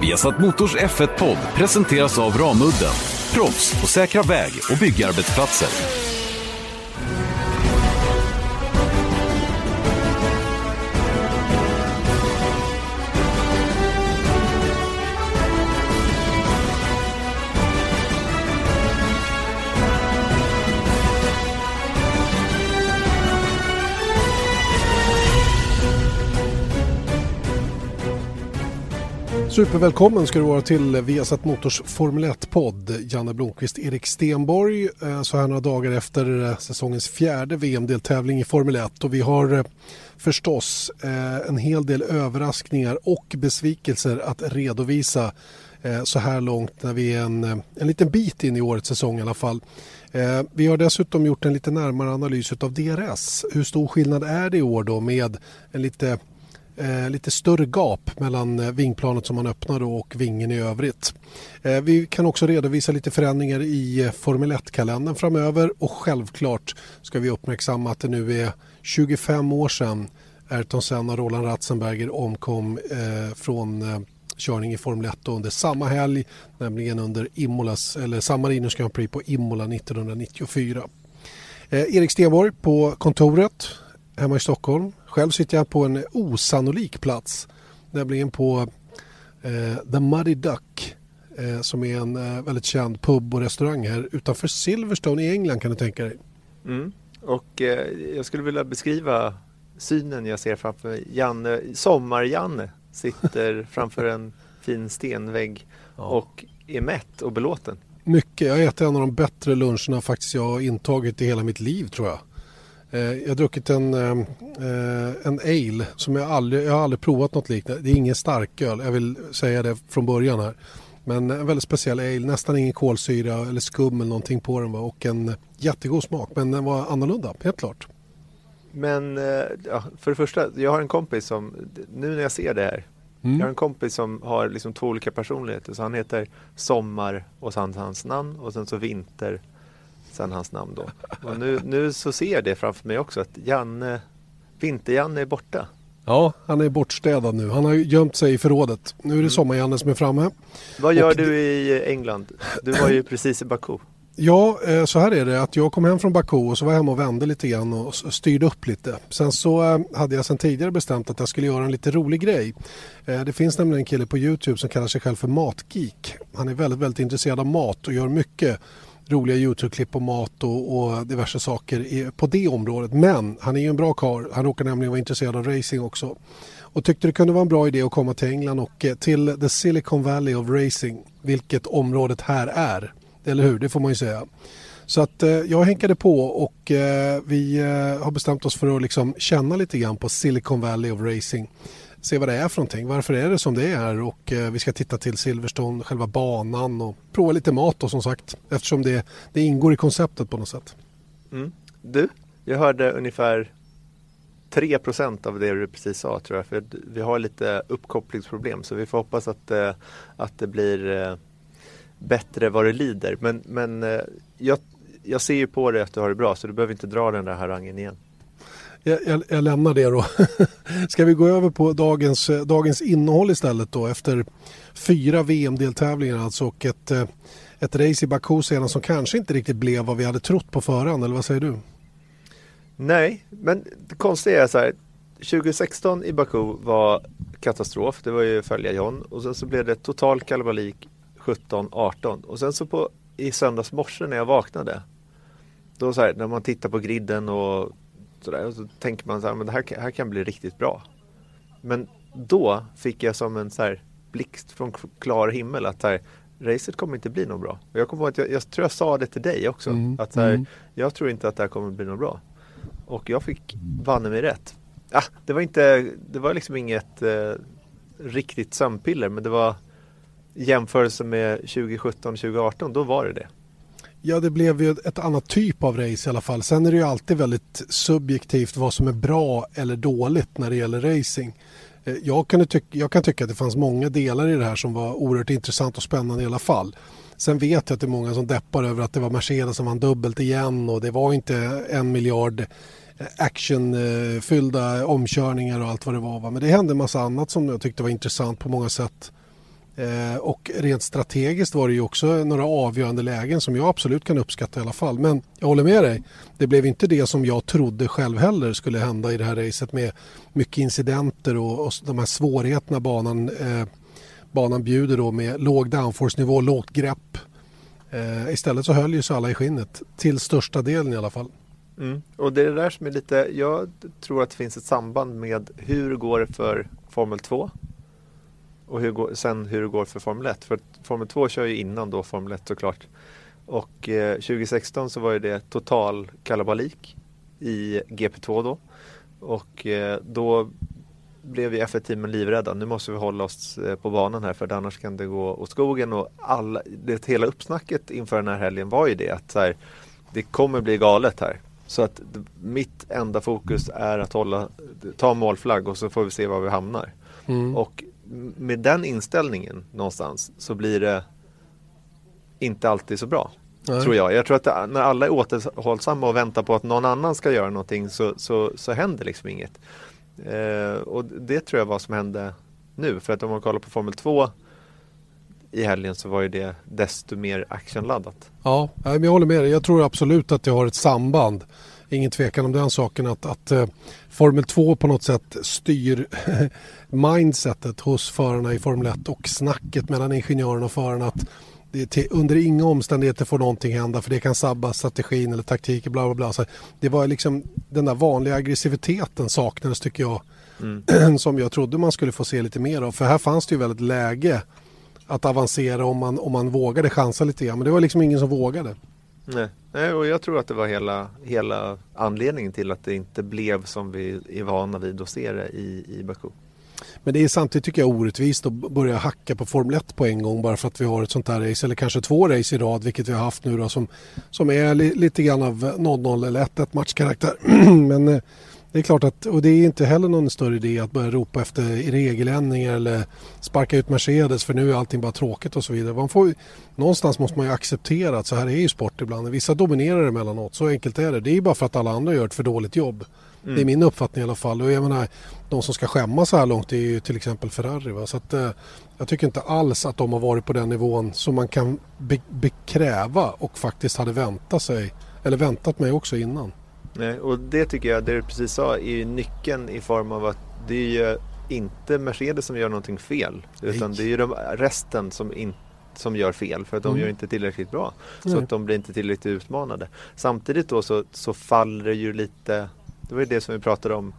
Viasat Motors F1-podd presenteras av Ramudden. Proffs på säkra väg och byggarbetsplatser. Supervälkommen ska du vara till Viasat Motors Formel 1-podd. Janne Blomqvist, Erik Stenborg, eh, så här några dagar efter eh, säsongens fjärde VM-deltävling i Formel 1. Och vi har eh, förstås en hel del överraskningar och besvikelser att redovisa så här långt när vi är en, en liten bit in i årets säsong i alla fall. Vi har dessutom gjort en lite närmare analys av DRS. Hur stor skillnad är det i år då med en lite eh, lite större gap mellan eh, vingplanet som man öppnar och vingen i övrigt. Eh, vi kan också redovisa lite förändringar i eh, Formel 1-kalendern framöver och självklart ska vi uppmärksamma att det nu är 25 år sedan Ayrton Senna och Roland Ratzenberger omkom eh, från eh, körning i Formel 1 under samma helg, nämligen under Imolas, eller San Marinos Grand Prix på Imola 1994. Eh, Erik Stenborg på kontoret hemma i Stockholm. Själv sitter jag på en osannolik plats, nämligen på eh, The Muddy Duck eh, som är en eh, väldigt känd pub och restaurang här utanför Silverstone i England kan du tänka dig. Mm. Och eh, jag skulle vilja beskriva synen jag ser framför mig. Janne, Sommar-Janne sitter framför en fin stenvägg ja. och är mätt och belåten. Mycket. Jag ätit en av de bättre luncherna faktiskt jag har intagit i hela mitt liv tror jag. Eh, jag har druckit en, eh, en ale som jag aldrig, jag har aldrig provat något liknande. Det är ingen starköl, jag vill säga det från början här. Men en väldigt speciell ale, nästan ingen kolsyra eller skum eller någonting på den och en jättegod smak. Men den var annorlunda, helt klart. Men eh, ja, för det första, jag har en kompis som, nu när jag ser det här, mm. jag har en kompis som har liksom två olika personligheter. Så han heter Sommar och så hans namn och sen så Vinter sen hans namn då. Och nu, nu så ser jag det framför mig också att Janne, Vinter-Janne är borta. Ja, han är bortstädad nu. Han har gömt sig i förrådet. Nu är det mm. Sommar-Janne som är framme. Vad gör och du i England? Du var ju precis i Baku. Ja, eh, så här är det att jag kom hem från Baku och så var jag hemma och vände lite grann och styrde upp lite. Sen så eh, hade jag sedan tidigare bestämt att jag skulle göra en lite rolig grej. Eh, det finns nämligen en kille på Youtube som kallar sig själv för Matgeek. Han är väldigt, väldigt intresserad av mat och gör mycket roliga Youtube-klipp på mat och, och, diverse saker på det området. Men han är ju en bra karl. Han råkar nämligen vara intresserad av racing också. Och tyckte det kunde vara en bra idé att komma till England och eh, till the Silicon Valley of Racing. Vilket området här är. Eller hur? Det får man ju säga. Så att eh, jag hänkade på och eh, vi eh, har bestämt oss för att liksom känna lite grann på Silicon Valley of Racing se vad det är för någonting. Varför är det som det är? Och eh, vi ska titta till Silverstone, själva banan och prova lite mat då som sagt. Eftersom det, det ingår i konceptet på något sätt. Mm. Du, jag hörde ungefär 3% av det du precis sa tror jag. För vi har lite uppkopplingsproblem så vi får hoppas att, eh, att det blir eh, bättre vad det lider. Men, men eh, jag, jag ser ju på dig att du har det bra så du behöver inte dra den där harangen igen jag, jag, jag lämnar det då. Ska vi gå över på dagens, eh, dagens innehåll istället då efter fyra VM-deltävlingar alltså och ett, eh, ett race i Baku senast som kanske inte riktigt blev vad vi hade trott på förhand eller vad säger du? Nej, men det konstiga är så här 2016 i Baku var katastrof, det var ju följa John och sen så blev det total kalabalik 17-18 och sen så på i söndags morse när jag vaknade då så här, när man tittar på griden och sådär. Och så tänker man så här, men det här, här kan bli riktigt bra. Men då fick jag som en så här blixt från klar himmel att så här, racet kommer inte bli något bra. Och jag kommer att jag, jag tror jag sa det till dig också. Mm. Att så här, mm. jag tror inte att det här kommer bli något bra. Och jag fick vanne mig rätt. Ah, det var inte, det var liksom inget eh, riktigt sömnpiller men det var jämförelse med 2017-2018, då var det det. Ja, det blev ju ett annat typ av race i alla fall. Sen är det ju alltid väldigt subjektivt vad som är bra eller dåligt när det gäller racing. Eh, jag kan, tycka, jag kan tycka att det fanns många delar i det här som var oerhört intressant och spännande i alla fall. Sen vet jag att det är många som deppar över att det var Mercedes som vann dubbelt igen och det var inte en miljard eh, actionfyllda eh, omkörningar och allt vad det var. Men det hände en massa annat som jag tyckte var intressant på många sätt. Eh, och rent strategiskt var det ju också några avgörande lägen som jag absolut kan uppskatta i alla fall. Men jag håller med dig. Det blev inte det som jag trodde själv heller skulle hända i det här racet med mycket incidenter och, och de här svårigheterna banan, eh, banan bjuder då med låg downforce-nivå, lågt grepp. Eh, istället så höll ju sig alla i skinnet. Till största delen i alla fall. Mm. Och det är det där som är lite, jag tror att det finns ett samband med hur går det för Formel 2 och hur går, sen hur det går för Formel 1. För Formel 2 kör ju innan då Formel 1 såklart. Och eh, 2016 så var det total kalabalik i GP2 då. Och eh, då blev ju F1-teamen livrädda. Nu måste vi hålla oss eh, på banan här för annars kan det gå åt skogen. Och alla, det hela uppsnacket inför den här helgen var ju det att här, det kommer bli galet här. Så att mitt enda fokus är att hålla, ta målflagg och så får vi se var vi hamnar. Mm. Och med den inställningen någonstans så blir det inte alltid så bra. Nej. Tror jag. Jag tror att när alla är återhållsamma och väntar på att någon annan ska göra någonting så, så, så händer liksom inget. Eh, och det tror jag var som hände nu. För att om man kollar på Formel 2 i helgen så var ju det desto mer actionladdat. Ja, jag håller med dig. Jag tror absolut att det har ett samband. Ingen tvekan om den saken att, att uh, Formel 2 på något sätt styr mindsetet hos förarna i Formel 1 och snacket mellan ingenjörerna och förarna att till, under inga omständigheter får någonting hända för det kan sabba strategin eller taktiken. Bla bla bla. Så det var liksom den där vanliga aggressiviteten saknades tycker jag. Mm. som jag trodde man skulle få se lite mer av. För här fanns det ju väldigt läge att avancera om man, om man vågade chansa lite grann. Men det var liksom ingen som vågade. Nej. Nej, och jag tror att det var hela, hela anledningen till att det inte blev som vi är vana vid att se det i, i Baku. Men det är samtidigt tycker jag orättvist att börja hacka på Formel 1 på en gång bara för att vi har ett sånt här race eller kanske två race i rad vilket vi har haft nu då som, som är li, lite grann av 0-0 eller 1-1 matchkaraktär. Men eh, det är klart att, och det är inte heller någon större idé att börja ropa efter regeländringar eller sparka ut Mercedes för nu är allting bara tråkigt och så vidare. Man får, någonstans måste man ju acceptera att så här är ju sport ibland. Vissa dominerar emellanåt, så enkelt är det. Det är bara för att alla andra gör ett för dåligt jobb. Mm. Det är min uppfattning i alla fall. Och jag menar, de som ska skämmas så här långt är ju till exempel Ferrari. Va? Så att, eh, jag tycker inte alls att de har varit på den nivån som man kan be bekräva och faktiskt hade väntat sig, eller väntat mig också innan. Nej, och det tycker jag, det du precis sa, är ju nyckeln i form av att det är ju inte Mercedes som gör någonting fel. Utan Nej. det är ju de, resten som, in, som gör fel för att de mm. gör inte tillräckligt bra. Så att de blir inte tillräckligt utmanade. Samtidigt då så, så faller det ju lite, det var ju det som vi pratade om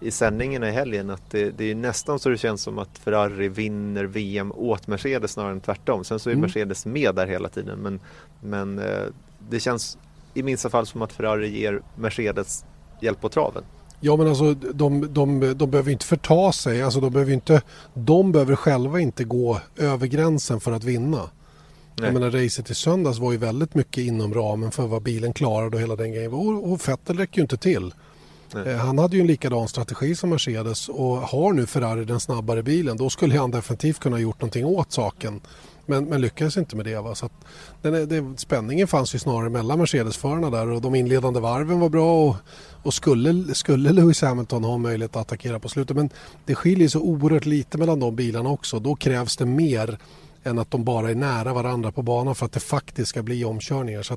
i sändningen i helgen att det, det, är nästan så det känns som att Ferrari vinner VM åt Mercedes snarare än tvärtom. Sen så är mm. Mercedes med där hela tiden men, men eh, det känns i minsta fall som att Ferrari ger Mercedes hjälp på traven. Ja men alltså de, de, de behöver inte förta sig. Alltså, de, behöver inte, de behöver själva inte gå över gränsen för att vinna. Nej. Jag menar racet i söndags var ju väldigt mycket inom ramen för vad bilen klarade och hela den grejen. Och, och Vettel räcker ju inte till. Nej. Eh, han hade ju en likadan strategi som Mercedes och har nu Ferrari den snabbare bilen då skulle han definitivt kunna gjort någonting åt saken. Men, men lyckades inte med det. Va? Så den, det, spänningen fanns ju snarare mellan Mercedes-förarna där och de inledande varven var bra och, och skulle, skulle Lewis Hamilton ha möjlighet att attackera på slutet. Men det skiljer så oerhört lite mellan de bilarna också. Då krävs det mer än att de bara är nära varandra på banan för att det faktiskt ska bli omkörningar. Så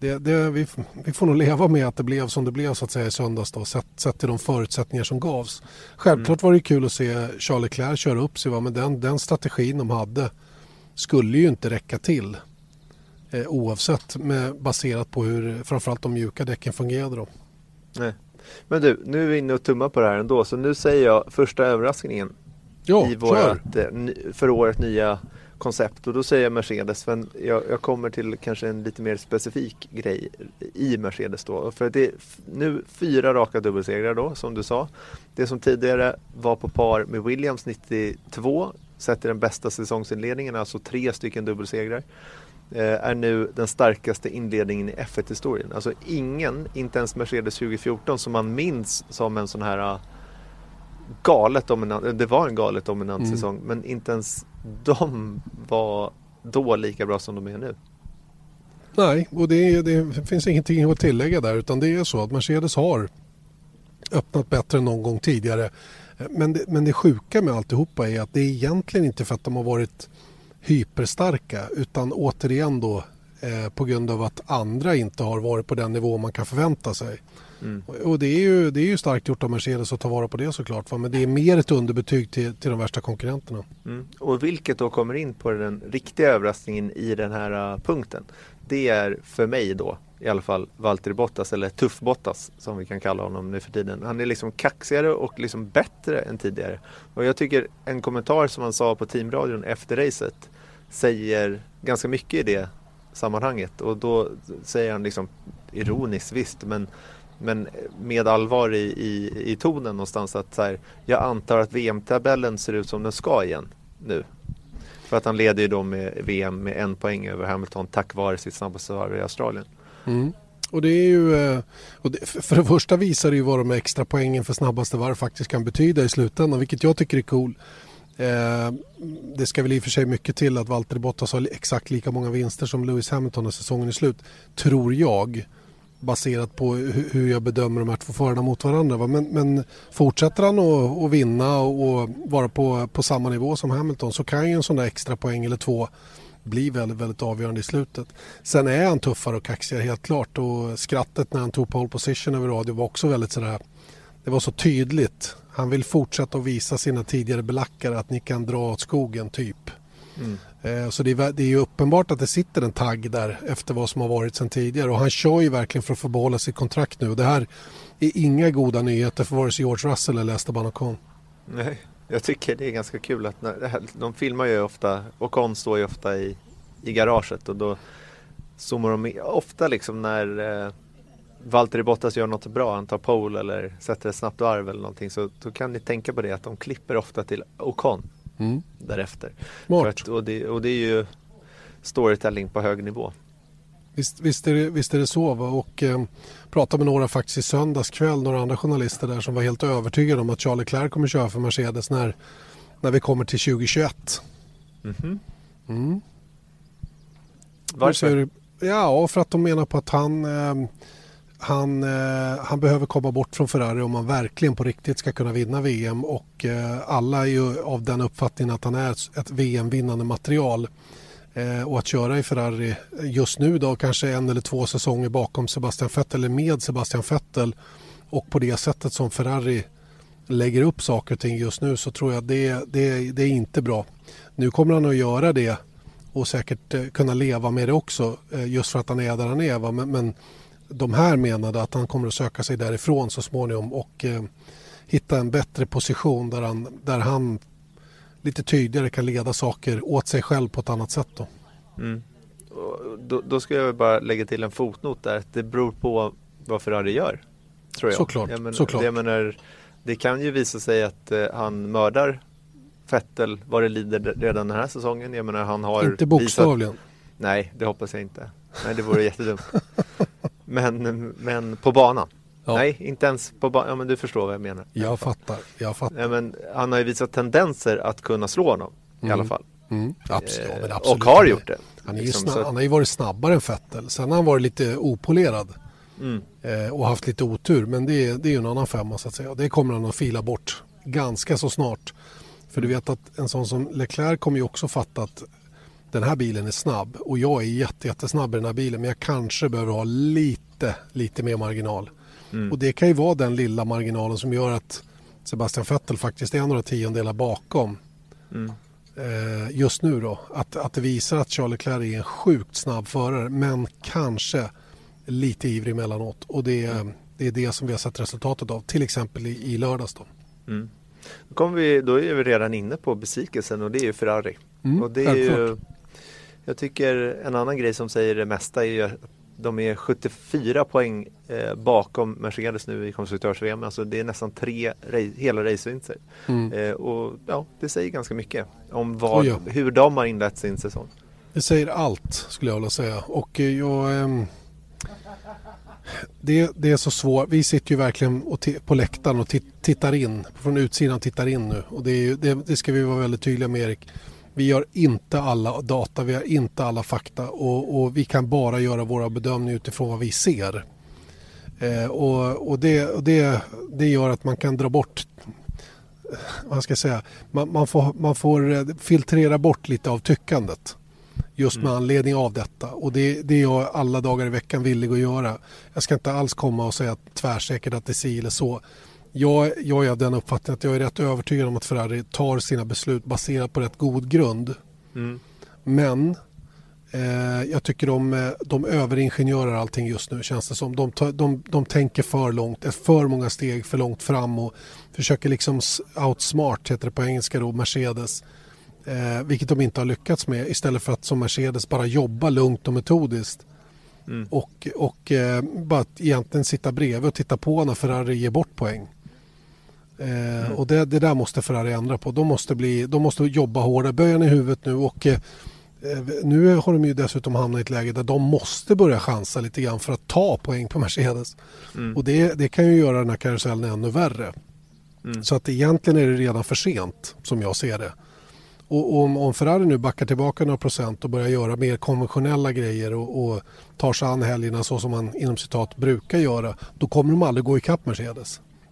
det, det, vi, vi, får nog leva med att det blev som det blev så att säga i söndags då, sett, sett till de förutsättningar som gavs. Självklart mm. var det kul att se Charles Leclerc köra upp sig va? men den, den strategin de hade skulle ju inte räcka till eh, oavsett med, baserat på hur framförallt de mjuka däcken fungerade då. Nej. Men du, nu är vi inne och tummar på det här ändå så nu säger jag första överraskningen ja, i vårt eh, för året nya koncept och då säger jag Mercedes för jag, jag, kommer till kanske en lite mer specifik grej i Mercedes då. För det är nu fyra raka dubbelsegrar då som du sa. Det som tidigare var på par med Williams 92 sett i den bästa säsongsinledningen, alltså tre stycken dubbelsegrar, eh, är nu den starkaste inledningen i F1-historien. Alltså ingen, inte ens Mercedes 2014 som man minns som en sån här eh, galet dominant, det var en galet dominant mm. säsong, men inte ens de var då lika bra som de är nu. Nej, och det, det, finns ingenting att tillägga där utan det är så att Mercedes har öppnat bättre än någon gång tidigare Men det, men det sjuka med alltihopa är att det är egentligen inte för att de har varit hyperstarka utan återigen då eh, på grund av att andra inte har varit på den nivå man kan förvänta sig. Mm. Och det är, ju, det är ju starkt gjort av Mercedes att ta vara på det såklart. Va? Men det är mer ett underbetyg till, till de värsta konkurrenterna. Mm. Och vilket då kommer in på den riktiga överraskningen i den här uh, punkten. Det är för mig då i alla fall Valtteri Bottas eller Tuff Bottas som vi kan kalla honom nu för tiden. Han är liksom kaxigare och liksom bättre än tidigare. Och jag tycker en kommentar som han sa på teamradion efter racet säger ganska mycket i det sammanhanget och då säger han liksom ironiskt visst men men med allvar i, i, i tonen någonstans att så här, jag antar att VM-tabellen ser ut som den ska igen nu. För att han leder ju då med VM med en poäng över Hamilton tack vare sitt snabbaste varv i Australien. Mm. Och det är ju, eh, och det, för det första visar det ju vad de extra poängen för snabbaste varv faktiskt kan betyda i slutändan, vilket jag tycker är cool. Eh, det ska väl i och för sig mycket till att Valtteri Bottas har exakt lika många vinster som Lewis Hamilton när säsongen är slut, tror jag baserat på hur jag bedömer de här två förarna mot varandra. Men, men fortsätter han att, att vinna och vara på, på samma nivå som Hamilton så kan ju en sån där extra poäng eller två bli väldigt, väldigt avgörande i slutet. Sen är han tuffare och kaxigare helt klart och skrattet när han tog pole position över radio var också väldigt sådär det var så tydligt. Han vill fortsätta att visa sina tidigare belackare att ni kan dra åt skogen typ. Mm. Eh, så det är, det är ju uppenbart att det sitter en tagg där efter vad som har varit sedan tidigare och han kör ju verkligen för att få behålla sitt kontrakt nu. Det här är inga goda nyheter för vare sig George Russell eller Esteban Ocon. Nej, jag tycker det är ganska kul att när, de filmar ju ofta, Ocon står ju ofta i, i garaget och då zoomar de ofta liksom när eh, Valtteri Bottas gör något bra, han tar pole eller sätter ett snabbt varv eller någonting så då kan ni tänka på det att de klipper ofta till Ocon mm. därefter. Att, och, det, och det är ju storytelling på hög nivå. Visst, visst, är, det, visst är det så. Va? Och eh, pratade med några faktiskt i söndags kväll, några andra journalister där som var helt övertygade om att Charlie Leclerc kommer köra för Mercedes när, när vi kommer till 2021. Mm mm. Varför? Ja, för att de menar på att han eh, han, eh, han behöver komma bort från Ferrari om han verkligen på riktigt ska kunna vinna VM och eh, alla är ju av den uppfattningen att han är ett VM-vinnande material. Eh, och att köra i Ferrari just nu då kanske en eller två säsonger bakom Sebastian Vettel eller med Sebastian Vettel och på det sättet som Ferrari lägger upp saker och ting just nu så tror jag det, det, det är inte bra. Nu kommer han att göra det och säkert eh, kunna leva med det också eh, just för att han är där han är. Men, men de här menade att han kommer att söka sig därifrån så småningom och eh, hitta en bättre position där han, där han lite tydligare kan leda saker åt sig själv på ett annat sätt. Då. Mm. Då, då, ska jag bara lägga till en fotnot där. Det beror på vad Ferrari gör. Tror jag. Såklart. Jag menar, såklart. Jag menar, det kan ju visa sig att eh, han mördar Fettel vad det lider redan den här säsongen. Jag menar, han har inte bokstavligen. Visat... Nej, det hoppas jag inte. Nej, det vore jättedumt. Men, men på banan. Ja. Nej, inte ens på banan. Ja, men du förstår vad jag menar. Jag fattar. Jag fattar. Ja, men han har ju visat tendenser att kunna slå honom mm. i alla fall. Mm. Absolut, ja, absolut. Och har gjort det. Han, är liksom, snabb, han har ju varit snabbare än Fettel. Sen har han varit lite opolerad. Mm. Eh, och haft lite otur. Men det är, det är ju en annan femma så att säga. Det kommer han att fila bort ganska så snart. För du vet att en sån som Leclerc kommer ju också fatta att den här bilen är snabb och jag är jättesnabb i den här bilen men jag kanske behöver ha lite, lite mer marginal. Mm. Och det kan ju vara den lilla marginalen som gör att Sebastian Vettel faktiskt är några tiondelar bakom. Mm. Eh, just nu då. Att, att det visar att Charlie Leclerc är en sjukt snabb förare men kanske lite ivrig emellanåt. Och det, mm. det är det som vi har sett resultatet av. Till exempel i, i lördags då. Mm. Då, vi, då är vi redan inne på besvikelsen och det är ju Ferrari. Mm, och det är ju, jag tycker en annan grej som säger det mesta är ju att de är 74 poäng eh, bakom Mercedes nu i konstruktörs-VM. Alltså det är nästan tre hela racevinster. Mm. Eh, och ja, det säger ganska mycket om vad, oh ja. hur de har inlett sin säsong. Det säger allt skulle jag vilja säga. Och eh, jag... Eh, det, det, är så svårt. Vi sitter ju verkligen på läktaren och tittar in. Från utsidan tittar in nu. Och det, det, det ska vi vara väldigt tydliga med Erik. Vi har inte alla data, vi har inte alla fakta och, och vi kan bara göra våra bedömningar utifrån vad vi ser. Eh, och, och, det, och det, det gör att man kan dra bort vad ska jag säga, man, man, får, man får eh, filtrera bort lite av tyckandet. Just med mm. anledning av detta. Och det, det är jag alla dagar i veckan villig att göra. Jag ska inte alls komma och säga tvärsäkert att det är si eller så. Jag, jag är av den uppfattningen att jag är rätt övertygad om att Ferrari tar sina beslut baserat på rätt god grund. Mm. Men eh, jag tycker de, eh, de överingenjörer allting just nu känns det som. De, de, de tänker för långt, för många steg för långt fram och försöker liksom outsmart, heter det på engelska då, Mercedes. Eh, vilket de inte har lyckats med istället för att som Mercedes bara jobba lugnt och metodiskt. Mm. Och, och eh, bara egentligen sitta bredvid och titta på när Ferrari ger bort poäng. Eh, mm. Och det, det, där måste Ferrari ändra på. De måste, bli, de måste jobba hårdare, böja ner huvudet nu och eh, nu har de ju dessutom hamnat i ett läge där de måste börja chansa lite grann för att ta poäng på Mercedes. Mm. Och det, det, kan ju göra den här karusellen ännu värre. Mm. Så att egentligen är det redan för sent som jag ser det. Och om, om Ferrari nu backar tillbaka några procent och börjar göra mer konventionella grejer och, och tar sig an helgerna så som man inom citat brukar göra, då kommer de aldrig gå ikapp Mercedes.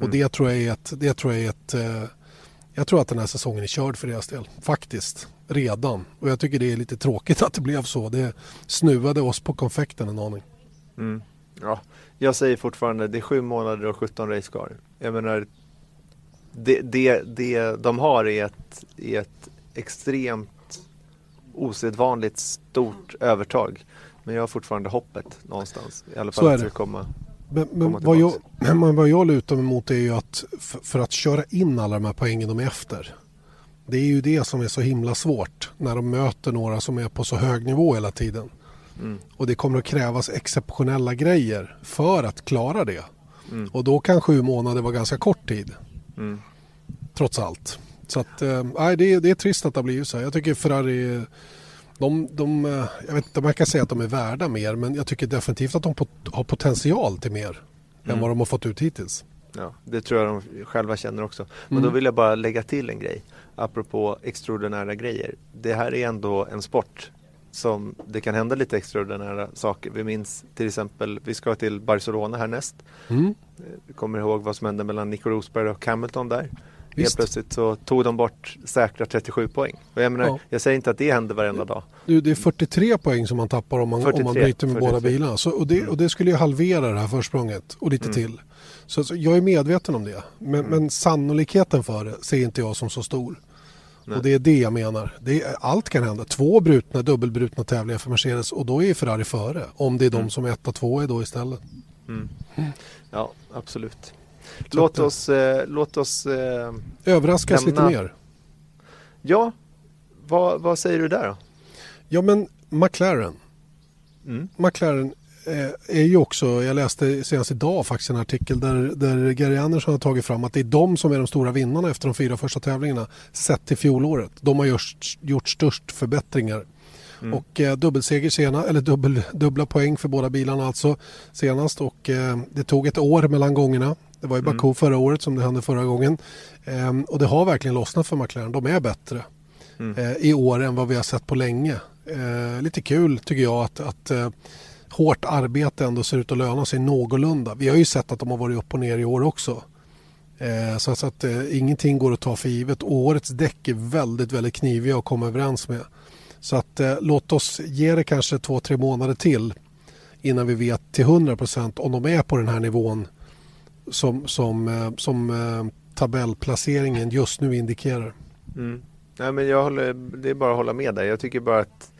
Och det tror jag är ett, det tror jag är ett uh, jag tror att den här säsongen är körd för deras del. Faktiskt. Redan. Och jag tycker det är lite tråkigt att det blev så. Det snuvade oss på konfekten en aning. Mm. Ja, jag säger fortfarande det är sju månader och 17 race kvar. Jag menar, det, det, det de har är ett, är ett extremt osedvanligt stort övertag. Men jag har fortfarande hoppet någonstans. I alla fall att det komma, men, men, vad jag, men vad jag lutar mig mot är ju att för, att köra in alla de här poängen de är efter. Det är ju det som är så himla svårt när de möter några som är på så hög nivå hela tiden. Mm. Och det kommer att krävas exceptionella grejer för att klara det. Mm. Och då kan sju månader vara ganska kort tid. Mm. Trots allt. Så att, äh, det, är, det är trist att det har blivit så här. Jag tycker Ferrari de, de, eh, jag vet inte om jag kan säga att de är värda mer men jag tycker definitivt att de har potential till mer än mm. vad de har fått ut hittills. Ja, det tror jag de själva känner också. Men mm. då vill jag bara lägga till en grej apropå extraordinära grejer. Det här är ändå en sport som det kan hända lite extraordinära saker. Vi minns till exempel, vi ska till Barcelona härnäst. Mm. Vi kommer ihåg vad som hände mellan Nico Rosberg och Hamilton där. Visst. Helt plötsligt så tog de bort säkra 37 poäng. Och jag, menar, ja. jag säger inte att det händer varenda dag. Du, det är 43 poäng som man tappar om man, 43, om man byter med 43. båda bilarna. Så, och, det, och det skulle ju halvera det här försprånget och lite mm. till. Så, så, jag är medveten om det. Men, mm. men sannolikheten för det ser inte jag som så stor. Nej. Och det är det jag menar. Det är, allt kan hända. Två brutna, dubbelbrutna tävlingar för Mercedes och då är Ferrari före. Om det är de mm. som är etta, två är då istället. Mm. Ja, absolut. Låt oss, eh, låt oss eh, överraskas lämna... lite mer. Ja, vad, vad säger du där då? Ja men McLaren. Mm. McLaren eh, är ju också, jag läste senast idag faktiskt en artikel där, där Gary Andersson har tagit fram att det är de som är de stora vinnarna efter de fyra första tävlingarna sett till fjolåret. De har gjort, gjort störst förbättringar. Mm. Och eh, dubbelseger sena, eller dubbel, dubbla poäng för båda bilarna alltså senast och eh, det tog ett år mellan gångerna. Det var i Baku mm. förra året som det hände förra gången. Ehm, och det har verkligen lossnat för McLaren. De är bättre mm. eh, i år än vad vi har sett på länge. Eh, lite kul tycker jag att, att eh, hårt arbete ändå ser ut att löna sig någorlunda. Vi har ju sett att de har varit upp och ner i år också. Eh, så, så att eh, ingenting går att ta för givet. årets däck är väldigt, väldigt kniviga att komma överens med. Så att eh, låt oss ge det kanske två, tre månader till innan vi vet till 100 procent om de är på den här nivån som, som, eh, som eh, tabellplaceringen just nu indikerar. Mm. Nej, men jag håller, det är bara att hålla med där. Jag tycker bara att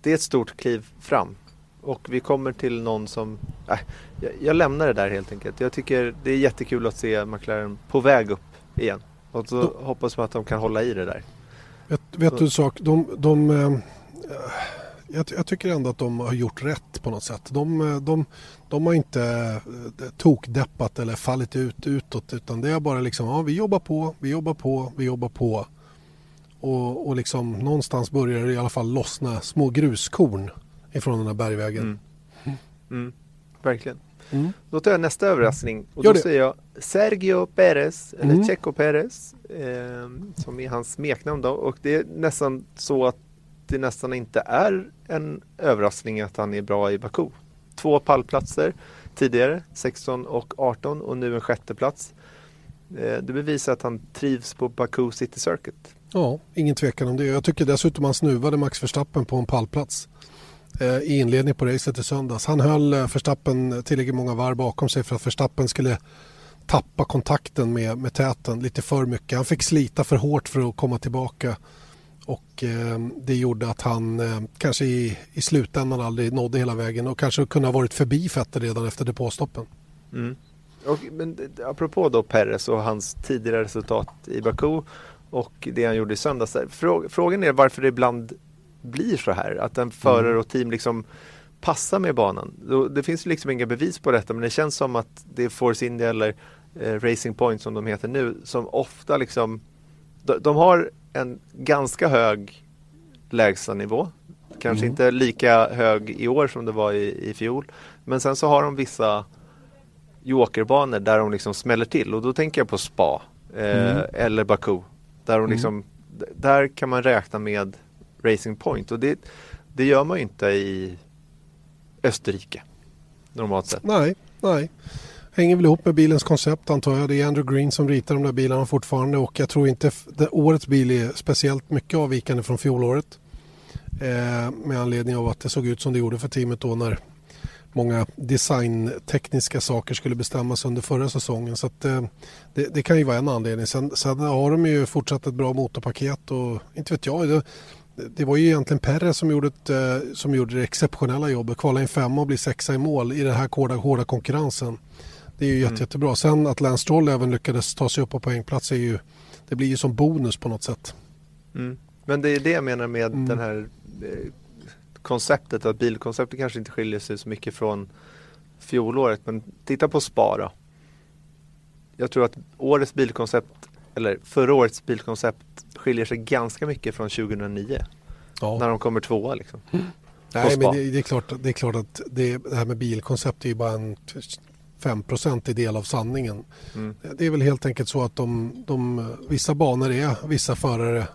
det är ett stort kliv fram. Och vi kommer till någon som... Äh, jag, jag, lämnar det där helt enkelt. Jag tycker det är jättekul att se McLaren på väg upp igen. Och så Då, hoppas man att de kan hålla i det där. Vet, vet du en sak? De, de, äh, jag, jag, tycker ändå att de har gjort rätt på något sätt. De, de, de har inte eh, tokdeppat eller fallit ut utåt utan det är bara liksom, ja vi jobbar på, vi jobbar på, vi jobbar på. Och, och liksom någonstans börjar det i alla fall lossna små gruskorn ifrån den här bergvägen. Mm. Mm. Verkligen. Mm. Då tar jag nästa överraskning och då säger jag Sergio Perez, eller mm. Checo Perez, eh, som är hans smeknamn då. Och det är nästan så att det nästan inte är en överraskning att han är bra i Baku. Två pallplatser tidigare, 16 och 18 och nu en sjätte plats. Eh, det bevisar att han trivs på Baku City Circuit. Ja, ingen tvekan om det. Jag tycker dessutom han snuvade Max Verstappen på en pallplats eh, i inledningen på racet i söndags. Han höll eh, Verstappen tillräckligt många varv bakom sig för att Verstappen skulle tappa kontakten med, med täten lite för mycket. Han fick slita för hårt för att komma tillbaka och eh, det gjorde att han eh, kanske i, i slutändan aldrig nådde hela vägen och kanske kunde ha varit förbi Fetter redan efter depåstoppen. Mm. Och, men apropå då Perez och hans tidigare resultat i Baku och det han gjorde i söndags. Frågan är varför det ibland blir så här. Att en förare mm. och team liksom passar med banan. Det finns liksom inga bevis på detta men det känns som att det är Force India eller eh, Racing Point som de heter nu som ofta liksom de, de har en ganska hög lägstanivå. Kanske mm. inte lika hög i år som det var i, i fjol. Men sen så har de vissa jokerbanor där de liksom smäller till och då tänker jag på Spa eh, mm. eller Baku. Där, de mm. liksom, där kan man räkna med Racing Point och det, det gör man ju inte i Österrike normalt sett. Nej, nej hänger väl ihop med bilens koncept antar jag. Det är Andrew Green som ritar de där bilarna fortfarande och jag tror inte det, årets bil är speciellt mycket avvikande från fjolåret. Eh, med anledning av att det såg ut som det gjorde för teamet då när många designtekniska saker skulle bestämmas under förra säsongen. Så att, eh, det, det, kan ju vara en anledning. Sen, sen, har de ju fortsatt ett bra motorpaket och inte vet jag. Det, det var ju egentligen Perre som gjorde, ett, eh, som gjorde det exceptionella jobbet. Kvala in femma och bli sexa i mål i den här hårda, hårda konkurrensen. Det är ju jätte, mm. jättebra. Sen att Lance Stroll även lyckades ta sig upp på poängplats är ju, det blir ju som bonus på något sätt. Mm. Men det är det jag menar med mm. den här eh, konceptet, att bilkonceptet kanske inte skiljer sig så mycket från fjolåret. Men titta på Spa då. Jag tror att årets bilkoncept, eller förra årets bilkoncept skiljer sig ganska mycket från 2009. Ja. När de kommer tvåa liksom. Mm. Nej men det, det, är klart, det är klart att det, det här med bilkoncept är ju bara en 5% del av sanningen. Mm. Det är väl helt enkelt så att de, de, vissa banor är vissa förare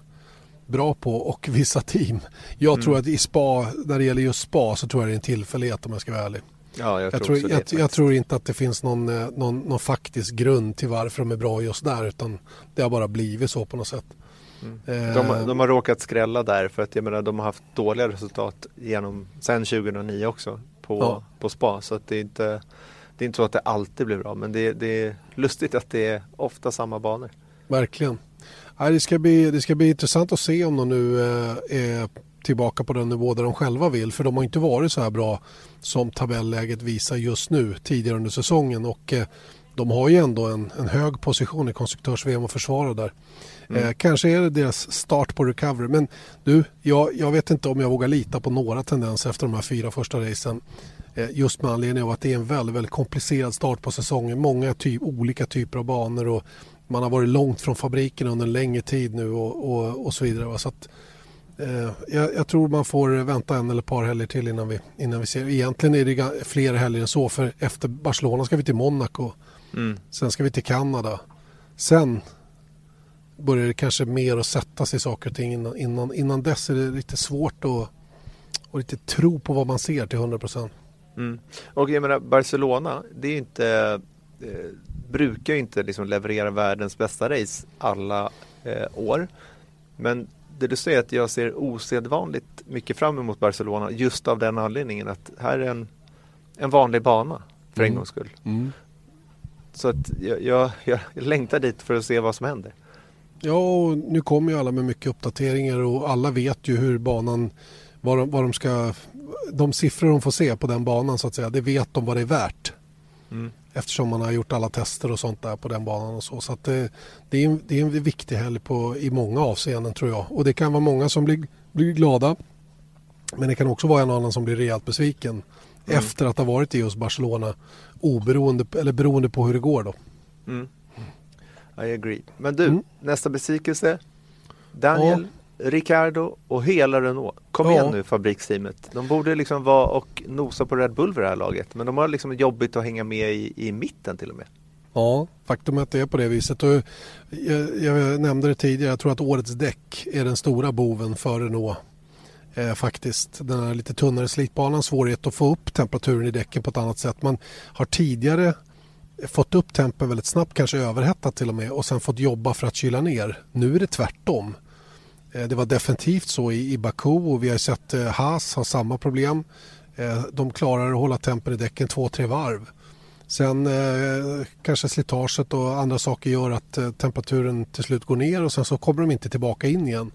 bra på och vissa team. Jag mm. tror att i spa, när det gäller just spa så tror jag det är en tillfällighet om jag ska vara ärlig. Ja, jag, jag, tror, jag, jag, tror inte att det finns någon, eh, någon, någon, faktisk grund till varför de är bra just där utan det har bara blivit så på något sätt. Mm. Eh, de, de, har råkat skrälla där för att jag menar de har haft dåliga resultat genom sen 2009 också på, ja. på spa så att det är inte det är inte så att det alltid blir bra men det, det är lustigt att det är ofta samma banor. Verkligen. Ja, det, ska bli, det ska bli intressant att se om de nu eh, är tillbaka på den nivå där de själva vill. För de har inte varit så här bra som tabelläget visar just nu tidigare under säsongen. Och eh, de har ju ändå en, en hög position i konstruktörs-VM och försvara där. Mm. Eh, kanske är det deras start på recovery. Men du, jag, jag vet inte om jag vågar lita på några tendenser efter de här fyra första racen. Eh, just med anledning av att det är en väldigt, väldigt komplicerad start på säsongen. Många typ, olika typer av banor och man har varit långt från fabriken under en längre tid nu och, och, och så vidare. Så att, eh, jag, jag, tror man får vänta en eller ett par helger till innan vi, innan vi ser. Egentligen är det fler helger än så för efter Barcelona ska vi till Monaco. Mm. Sen ska vi till Kanada. Sen börjar det kanske mer att sätta sig saker och ting. Innan, innan, innan dess är det lite svårt att och lite tro på vad man ser till 100 procent. Mm. Och jag menar Barcelona, det är inte, eh, brukar inte liksom leverera världens bästa race alla eh, år. Men det du säger är att jag ser osedvanligt mycket fram emot Barcelona just av den anledningen att här är en, en vanlig bana. för en Mm. gångs skull. Mm. Så att jag, jag, jag längtar dit för att se vad som händer. Ja, och nu kommer ju alla med mycket uppdateringar och alla vet ju hur banan, vad de, vad de ska, de siffror de får se på den banan så att säga, det vet de vad det är värt. Mm. Eftersom man har gjort alla tester och sånt där på den banan och så. Så det, det, är, en, det är en viktig helg på, i många avseenden tror jag. Och det kan vara många som blir, blir glada. Men det kan också vara en annan som blir rejält besviken. Efter att ha varit i just Barcelona. Oberoende, eller beroende på hur det går då. Mm. I agree. Men du, Mm. nästa besvikelse. Daniel, Ricardo och hela Renault. Kom Ja. igen nu fabriksteamet. De borde liksom vara och nosa på Red Bull vid det här laget. Men de har liksom jobbigt att hänga med i, i mitten till och med. Ja, faktum är att det är på det viset. Och jag, jag nämnde det tidigare, jag tror att årets däck är den stora boven för Renault. Eh, faktiskt. Den här lite tunnare slitbanan, svårighet att få upp temperaturen i däcken på ett annat sätt. Man har tidigare fått upp tempen väldigt snabbt, kanske överhettat till och med och sen fått jobba för att kyla ner. Nu är det tvärtom. Eh, det var definitivt så i, i Baku och vi har sett eh, Haas ha samma problem. Eh, de klarar att hålla tempen i däcken två, tre varv. Sen eh, kanske slitaget och andra saker gör att eh, temperaturen till slut går ner och sen så kommer de inte tillbaka in igen.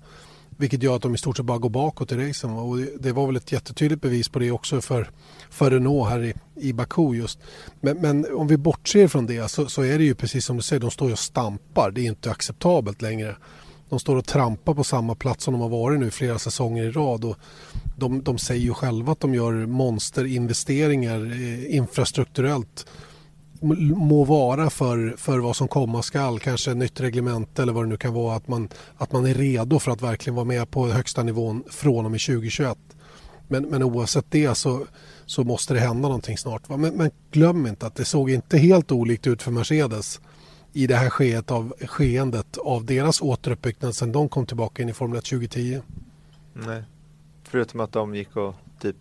Vilket gör att de i stort sett bara går bakåt i racen. Och det, det var väl ett jättetydligt bevis på det också för, för Renault här i, i Baku just. Men, men om vi bortser från det så, så är det ju precis som du säger, de står ju och stampar. Det är inte acceptabelt längre. De står och trampar på samma plats som de har varit nu flera säsonger i rad. Och de, de säger ju själva att de gör monsterinvesteringar eh, infrastrukturellt. Må vara för, för vad som komma skall, kanske nytt reglement eller vad det nu kan vara. Att man, att man är redo för att verkligen vara med på högsta nivån från och med 2021. Men, men oavsett det så, så måste det hända någonting snart. Men, men glöm inte att det såg inte helt olikt ut för Mercedes i det här skedet av, skeendet av deras återuppbyggnad sedan de kom tillbaka in i Formel 1 2010. Nej. Förutom att de gick och typ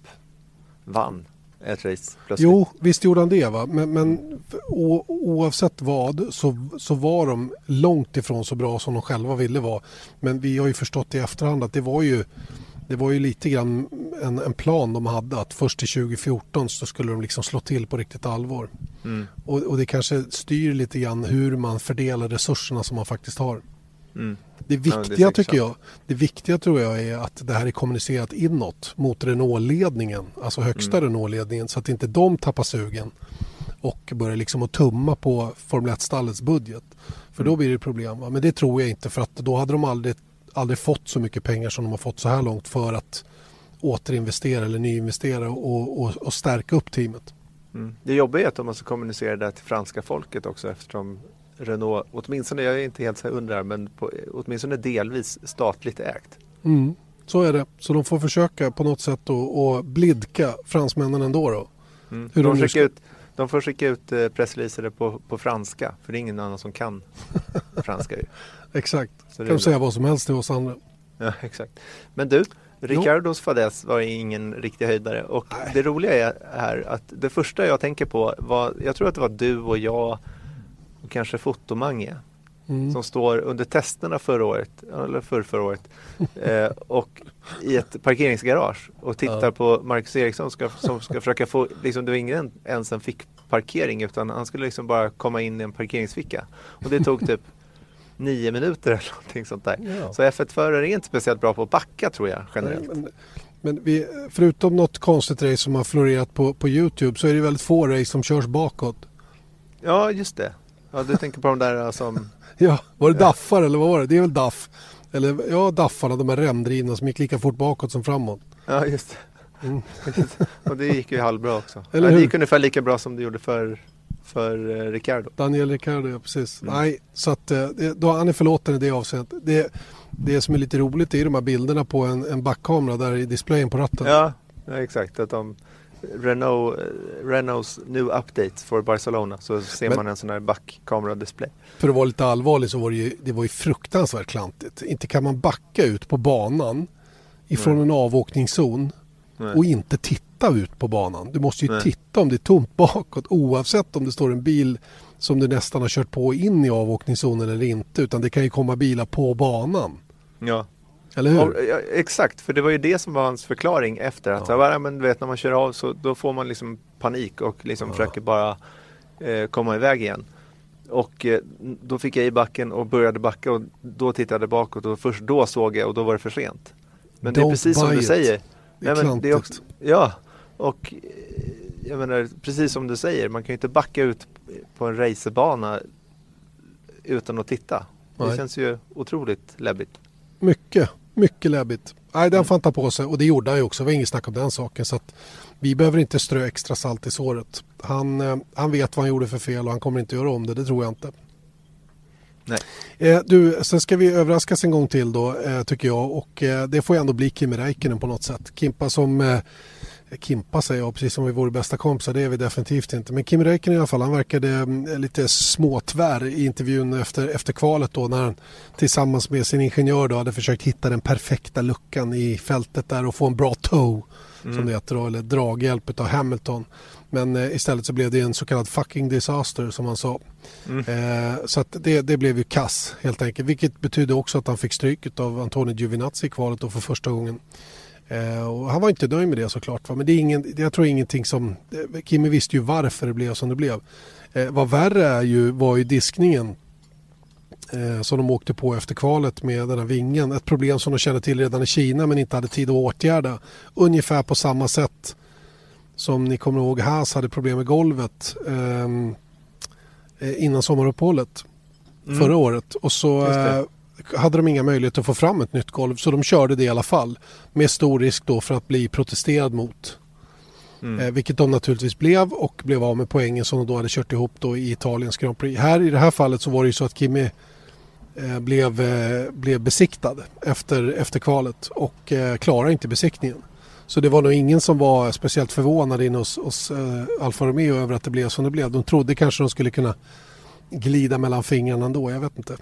vann ett race plötsligt. Jo, visst gjorde han det. Va? Men, men o, oavsett vad så, så var de långt ifrån så bra som de själva ville vara. Men vi har ju förstått i efterhand att det var ju, det var ju lite grann en, en plan de hade att först till 2014 så skulle de liksom slå till på riktigt allvar. Mm. Och, och det kanske styr lite grann hur man fördelar resurserna som man faktiskt har. Mm. Det Ja, det viktiga tycker jag, det viktiga tror jag är att det här är kommunicerat inåt mot Renault-ledningen, alltså högsta Mm. Renault-ledningen så att inte de tappar sugen och börjar liksom att tumma på Formel 1-stallets budget. För Mm. då blir det problem. Men det tror jag inte för att då hade de aldrig, aldrig fått så mycket pengar som de har fått så här långt för att återinvestera eller nyinvestera och, och, och stärka upp teamet. Mm. Det jobbiga är att de måste kommunicera det till franska folket också eftersom Renault, åtminstone, jag är inte helt så undrar, men på, åtminstone delvis statligt ägt. Mm. Så är det. Så de får försöka på något sätt att blidka fransmännen ändå. Då. Mm. Hur de, de ska- ut, de får skicka ut eh, pressreleaser på, på franska, för det är ingen annan som kan franska ju. Exakt. Kan de säga vad som helst till oss andra. Ja, exakt. Men du, Ricardos fadäs var ingen riktig höjdare och det roliga är här att det första jag tänker på var, jag tror att det var du och jag och kanske Fotomange Mm. som står under testerna förra året, eller för förra året eh, och i ett parkeringsgarage och tittar Ja. på Marcus Eriksson ska, som ska försöka få, liksom det var ingen ens en fick parkering utan han skulle liksom bara komma in i en parkeringsficka och det tog typ nio minuter eller någonting sånt där. Ja. Så F1-förare är inte speciellt bra på att backa tror jag generellt. Nej, men men vi, förutom något konstigt race som har florerat på, på Youtube så är det väldigt få race som körs bakåt. Ja, just det. Ja, du tänker på de där som... Ja, var det daffar eller vad var det? Det är väl daff. Eller ja, daffarna, de här remdrivna som gick lika fort bakåt som framåt. Ja, just det. Mm. Och det gick ju halvbra också. Eller ja, det hur? gick ungefär lika bra som det gjorde för, för eh, Ricardo. Daniel Ricciardo, ja precis. Mm. Nej, så att eh, då, han är förlåten i det avseendet. Det, det som är lite roligt är de här bilderna på en, en backkamera där i displayen på ratten. Ja, ja exakt. Att de, Renault, eh, Renaults new update för Barcelona så ser Men- man en sån här backkamera-display. För att vara lite allvarlig så var det ju, det var ju fruktansvärt klantigt. Inte kan man backa ut på banan ifrån Nej. en avåkningszon Nej. och inte titta ut på banan. Du måste ju Nej. titta om det är tomt bakåt oavsett om det står en bil som du nästan har kört på in i avåkningszonen eller inte. Utan det kan ju komma bilar på banan. Ja. Eller hur? Ja, exakt, för det var ju det som var hans förklaring efter att Ja. här, men du vet när man kör av så då får man liksom panik och liksom ja. försöker bara eh, komma iväg igen. Och eh, då fick jag i backen och började backa och då tittade jag bakåt och först då såg jag och då var det för sent. Men Don't det är precis som du it. säger. Nej, men det är också, Ja, och eh, jag menar precis som du säger, man kan ju inte backa ut på en racerbana utan att titta. Nej. Det känns ju otroligt läbbigt. Mycket, mycket läbbigt. Nej, den får han ta på sig och det gjorde han ju också. Det var inget snack om den saken. Så att vi behöver inte strö extra salt i såret. Han, eh, han vet vad han gjorde för fel och han kommer inte göra om det. Det tror jag inte. Nej. Eh, du, sen ska vi överraskas en gång till då eh, tycker jag och eh, det får ändå bli Kimi Räikkönen på något sätt. Kimpa som eh, Kimpa säger jag, precis som vi vore bästa kompisar, det är vi definitivt inte. Men Kim Räikkönen i alla fall, han verkade mm, lite småtvär i intervjun efter, efter kvalet då när han tillsammans med sin ingenjör då hade försökt hitta den perfekta luckan i fältet där och få en bra toe mm. som det heter då, eller draghjälp av Hamilton. Men eh, istället så blev det en så kallad fucking disaster som han sa. Mm. Eh, så att det, det blev ju kass helt enkelt. Vilket betydde också att han fick stryk av Antonio Giovinazzi i kvalet då för första gången. Eh, och han var inte nöjd med det såklart. Va? Men det är ingen, jag tror ingenting som... Eh, Kimmy visste ju varför det blev som det blev. Eh, vad värre är ju, var ju diskningen eh, som de åkte på efter kvalet med den här vingen. Ett problem som de kände till redan i Kina men inte hade tid att åtgärda. Ungefär på samma sätt som ni kommer ihåg Haas hade problem med golvet ehm, eh, innan sommaruppehållet mm. förra året. Och så hade de inga möjligheter att få fram ett nytt golv så de körde det i alla fall. Med stor risk då för att bli protesterad mot. Mm. Eh, vilket de naturligtvis blev och blev av med poängen som de då hade kört ihop då i Italiens Grand Prix. Här i det här fallet så var det ju så att Kimi eh, blev, eh, blev besiktad efter, efter kvalet och eh, klarade inte besiktningen. Så det var nog ingen som var speciellt förvånad in hos, hos eh, Alfa Romeo över att det blev som det blev. De trodde kanske de skulle kunna glida mellan fingrarna ändå, jag vet inte.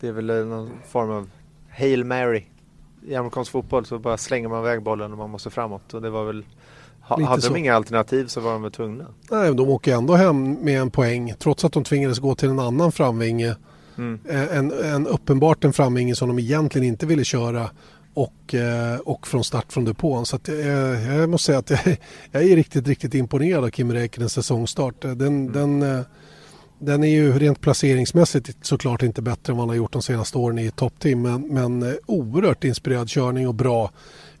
Det är väl någon form av Hail Mary. I amerikansk fotboll så bara slänger man iväg bollen och man måste framåt. Och det var väl ha, hade så. de inga alternativ så var de väl tvungna. Nej, de åker ändå hem med en poäng trots att de tvingades gå till en annan framvinge. Mm. Eh, en, en, uppenbart en framvinge som de egentligen inte ville köra och, eh, och från start från depån. Så att, eh, jag måste säga att jag, jag är riktigt, riktigt imponerad av Kim Räikkönens säsongstart. Den, mm. den den är ju rent placeringsmässigt såklart inte bättre än vad han har gjort de senaste åren i toppteam men, men eh, oerhört inspirerad körning och bra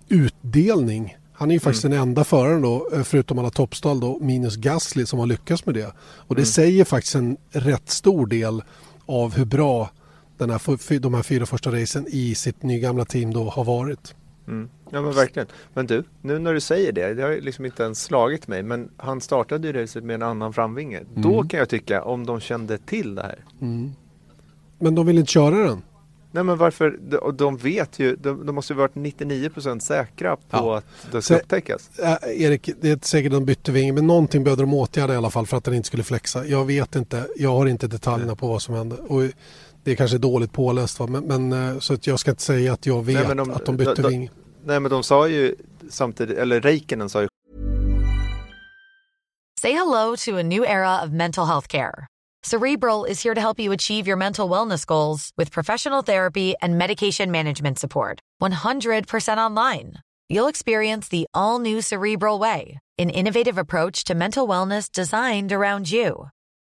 utdelning. Han är ju faktiskt mm. den enda föraren då, eh, förutom alla toppstall då, minus Gasly som har lyckats med det. Och det mm. säger faktiskt en rätt stor del av hur bra den här, de här fyra första racen i sitt nygamla team då har varit. Mm. Ja men verkligen. Men du, nu när du säger det, det har liksom inte ens slagit mig, men han startade ju racet med en annan framvinge. Mm. Då kan jag tycka, om de kände till det här. Mm. Men de vill inte köra den? Nej men varför, de, de vet ju, de, de måste ju varit 99% säkra på ja. att det ska upptäckas. Äh, Erik, det är säkert de bytte vinge, men någonting behövde de åtgärda i alla fall för att den inte skulle flexa. Jag vet inte, jag har inte detaljerna på vad som hände. Och det är kanske dåligt påläst va? Men, men, eh, så att jag ska inte säga att jag vet Nej, de, att de bytte de, vinge. Nej men de sa ju samtidigt, eller Reikkinen sa ju Say hello to a new era of mental health care. Cerebral is here to help you achieve your mental wellness goals with professional therapy and medication management support. 100% online. You'll experience the all new Cerebral Way, an innovative approach to mental wellness designed around you.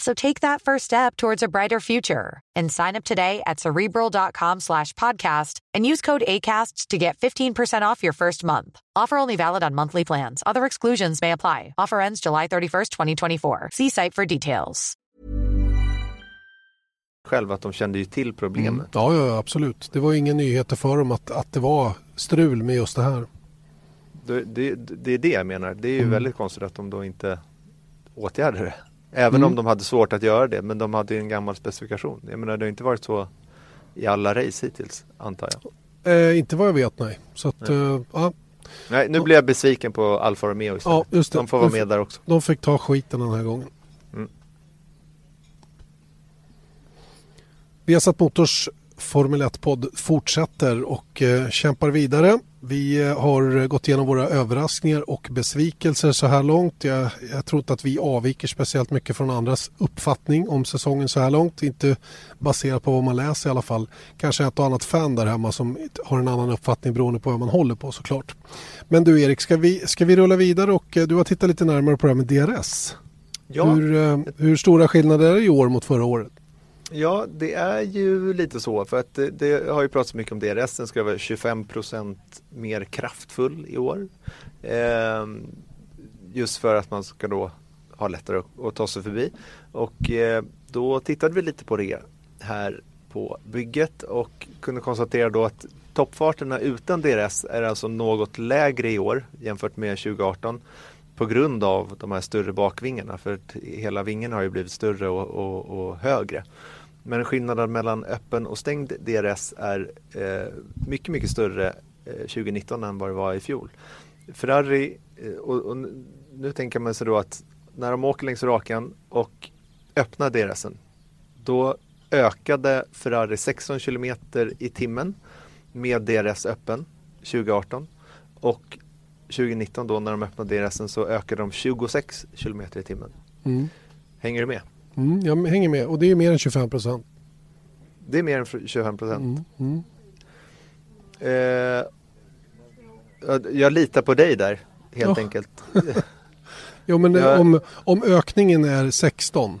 So take that first step towards a brighter future and sign up today at cerebral.com slash podcast and use code ACasts to get 15% off your first month. Offer only valid on monthly plans. Other exclusions may apply. Offer ends July 31st, 2024. See site for details. Själv att de kände ju till problemet. Mm. Ja, ja, absolut. Det var ingen nyhet för dem att, att det var strul med just det här. Det, det, det är det jag menar. Det är ju mm. väldigt konstigt att de då inte åtgärdade det. Även mm. om de hade svårt att göra det, men de hade en gammal specifikation. Jag menar, det har inte varit så i alla race hittills, antar jag. Eh, inte vad jag vet, nej. Så att, nej. Eh, ja. nej nu blir jag besviken på Alfa Romeo istället. Ja, just det. De får vara med där också. De fick ta skiten den här gången. Mm. Vi har satt Motors Formel 1-podd fortsätter och eh, kämpar vidare. Vi eh, har gått igenom våra överraskningar och besvikelser så här långt. Jag, jag tror inte att vi avviker speciellt mycket från andras uppfattning om säsongen så här långt. Inte baserat på vad man läser i alla fall. Kanske ett och annat fan där hemma som har en annan uppfattning beroende på vad man håller på såklart. Men du Erik, ska vi, ska vi rulla vidare och eh, du har tittat lite närmare på det här med DRS. Ja. Hur, eh, hur stora skillnader är det i år mot förra året? Ja, det är ju lite så för att det, det har ju pratats mycket om DRS. Den ska vara 25% mer kraftfull i år. Eh, just för att man ska då ha lättare att, att ta sig förbi. Och eh, då tittade vi lite på det här på bygget och kunde konstatera då att toppfarterna utan DRS är alltså något lägre i år jämfört med 2018 på grund av de här större bakvingarna för hela vingen har ju blivit större och, och, och högre. Men skillnaden mellan öppen och stängd DRS är eh, mycket, mycket större eh, 2019 än vad det var i fjol. Ferrari, eh, och, och, nu tänker man sig då att när de åker längs rakan och öppnar DRSen, då ökade Ferrari 16 km i timmen med DRS öppen 2018 och 2019 då när de öppnade DRSen så ökade de 26 km i timmen. Mm. Hänger du med? Mm, jag hänger med och det är mer än 25 procent. Det är mer än 25 procent. Mm, mm. eh, jag litar på dig där helt ja. enkelt. jo men jag... om, om ökningen är 16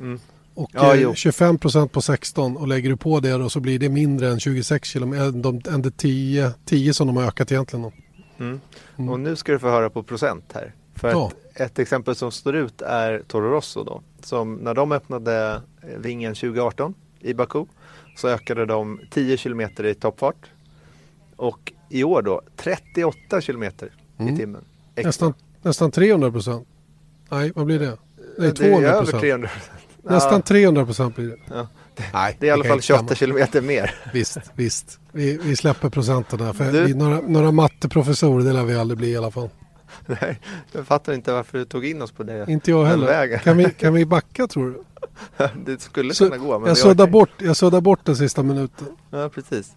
mm. och ja, 25 procent på 16 och lägger du på det då så blir det mindre än 26 kilometer än de 10, 10 som de har ökat egentligen. Mm. Mm. Och nu ska du få höra på procent här. För ja. ett, ett, exempel som står ut är Toro Rosso då. Som när de öppnade vingen 2018 i Baku så ökade de 10 km i toppfart. Och i år då 38 km mm. i timmen. Nästan, nästan 300 procent. Nej, vad blir det? Nej, 200 det är över 300 Nästan ja. 300 procent blir det. Ja. Nej, det är i alla fall 28 kilometer mer. Visst, visst. Vi, vi släpper procenten där. För du... vi, några, några matteprofessorer det lär vi aldrig bli i alla fall. Nej, jag fattar inte varför du tog in oss på det. Inte jag heller. Kan vi, kan vi backa tror du? det skulle Så, kunna gå. Men jag, suddar bort, jag suddar bort den sista minuten. Ja, precis.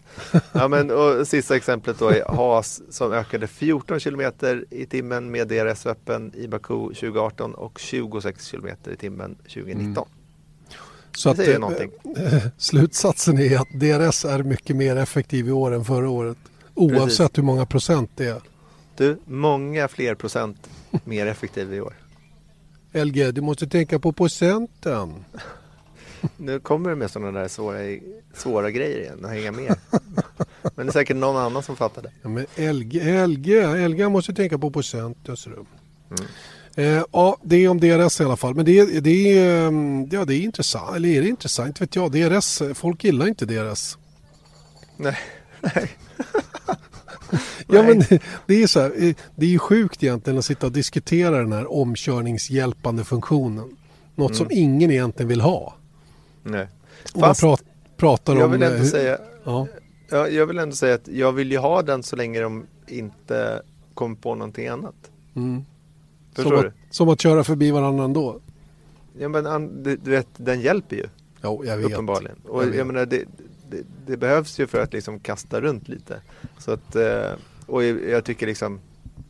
Ja, men, och sista exemplet då är Haas som ökade 14 kilometer i timmen med DRS öppen i Baku 2018 och 26 kilometer i timmen 2019. Mm. Så att, eh, slutsatsen är att DRS är mycket mer effektiv i år än förra året. Oavsett Precis. hur många procent det är. Du, många fler procent mer effektiv i år. LG, du måste tänka på procenten. Nu kommer det med sådana där svåra, svåra grejer igen och hänga med. Men det är säkert någon annan som fattar det. Ja, men LG, LG, LG måste tänka på procent. Mm. Eh, ja, det är om DRS i alla fall. Men det, det, är, mm, ja, det är intressant. Eller är det intressant? Vet jag. DRS, folk gillar inte DRS. Nej. Nej. ja, men det är så här, eh, det är ju sjukt egentligen att sitta och diskutera den här omkörningshjälpande funktionen. Något mm. som ingen egentligen vill ha. Nej. Och Fast man pratar jag om... Vill ändå hur, säga, ja. Jag vill ändå säga att jag vill ju ha den så länge de inte kommer på någonting annat. Mm. Som att, som, att, köra förbi varandra ändå? Ja men du, du vet, den hjälper ju. Jo, jag vet. Uppenbarligen. Och jag, jag menar, det, det, det, behövs ju för att liksom kasta runt lite. Så att, eh, och jag tycker liksom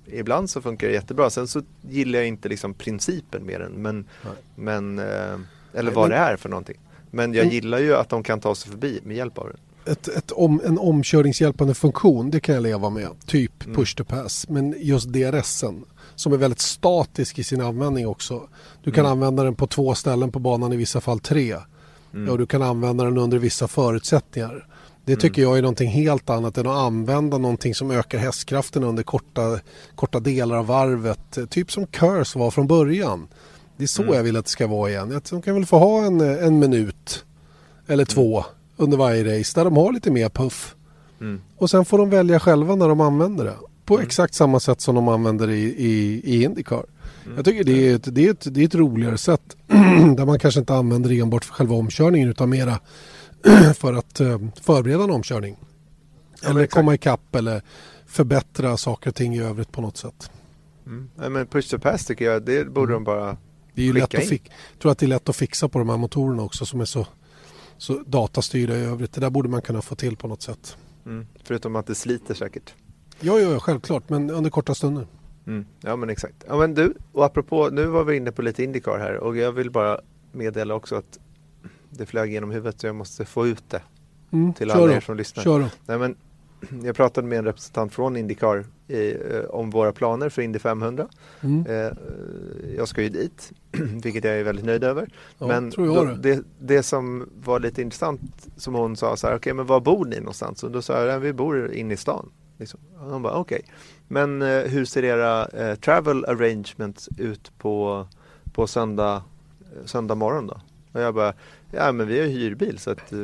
ibland så funkar det jättebra. Sen så gillar jag inte liksom principen med den. Men, men, eh, eller vad det är för någonting. Men jag gillar ju att de kan ta sig förbi med hjälp av den. Ett, ett om, en omkörningshjälpande funktion, det kan jag leva med. Typ mm. push to pass. Men just DRSen som är väldigt statisk i sin användning också. Du kan mm. använda den på två ställen på banan, i vissa fall tre. Mm. Och du kan använda den under vissa förutsättningar. Det mm. tycker mm. jag är någonting helt annat än att använda någonting som ökar hästkraften under korta, korta delar av varvet. Typ som Curse var från början. Det är så mm. jag vill att det ska vara igen. De kan väl få ha en, en minut eller två mm. under varje race där de har lite mer puff. Mm. Och sen får de välja själva när de använder det. På mm. exakt samma sätt som de använder i, i, i Indycar. Mm. Jag tycker det är, ett, det, är ett, det är ett roligare sätt. där man kanske inte använder det enbart för själva omkörningen utan mera för att uh, förbereda en omkörning. Ja, eller komma ikapp eller förbättra saker och ting i övrigt på något sätt. Mm. Ja, men push to pass tycker jag, det borde de bara det är ju lätt att Jag tror att det är lätt att fixa på de här motorerna också som är så så datastyrda i övrigt. Det där borde man kunna få till på något sätt. Mm. Förutom att det sliter säkert. Ja, ja, självklart, men under korta stunder. Mm. Ja men exakt. Ja men du, och apropå, nu var vi inne på lite Indycar här och jag vill bara meddela också att det flög genom huvudet så jag måste få ut det Mm, till alla er som lyssnar. Kör då. Nej, men, jag pratade med en representant från Indycar i, eh, om våra planer för Indy 500. Mm. Eh, jag ska ju dit, vilket jag är väldigt nöjd över. Ja, men tror jag då, det. det, som var lite intressant som hon sa så här, okej men var bor ni någonstans? Och då sa jag, "Ja, vi bor inne i stan. Liksom. Och hon bara, okej. Men eh, hur ser era eh, travel arrangements ut på, på söndag, söndag morgon då? Och jag bara, ja men vi har hyrbil så att eh,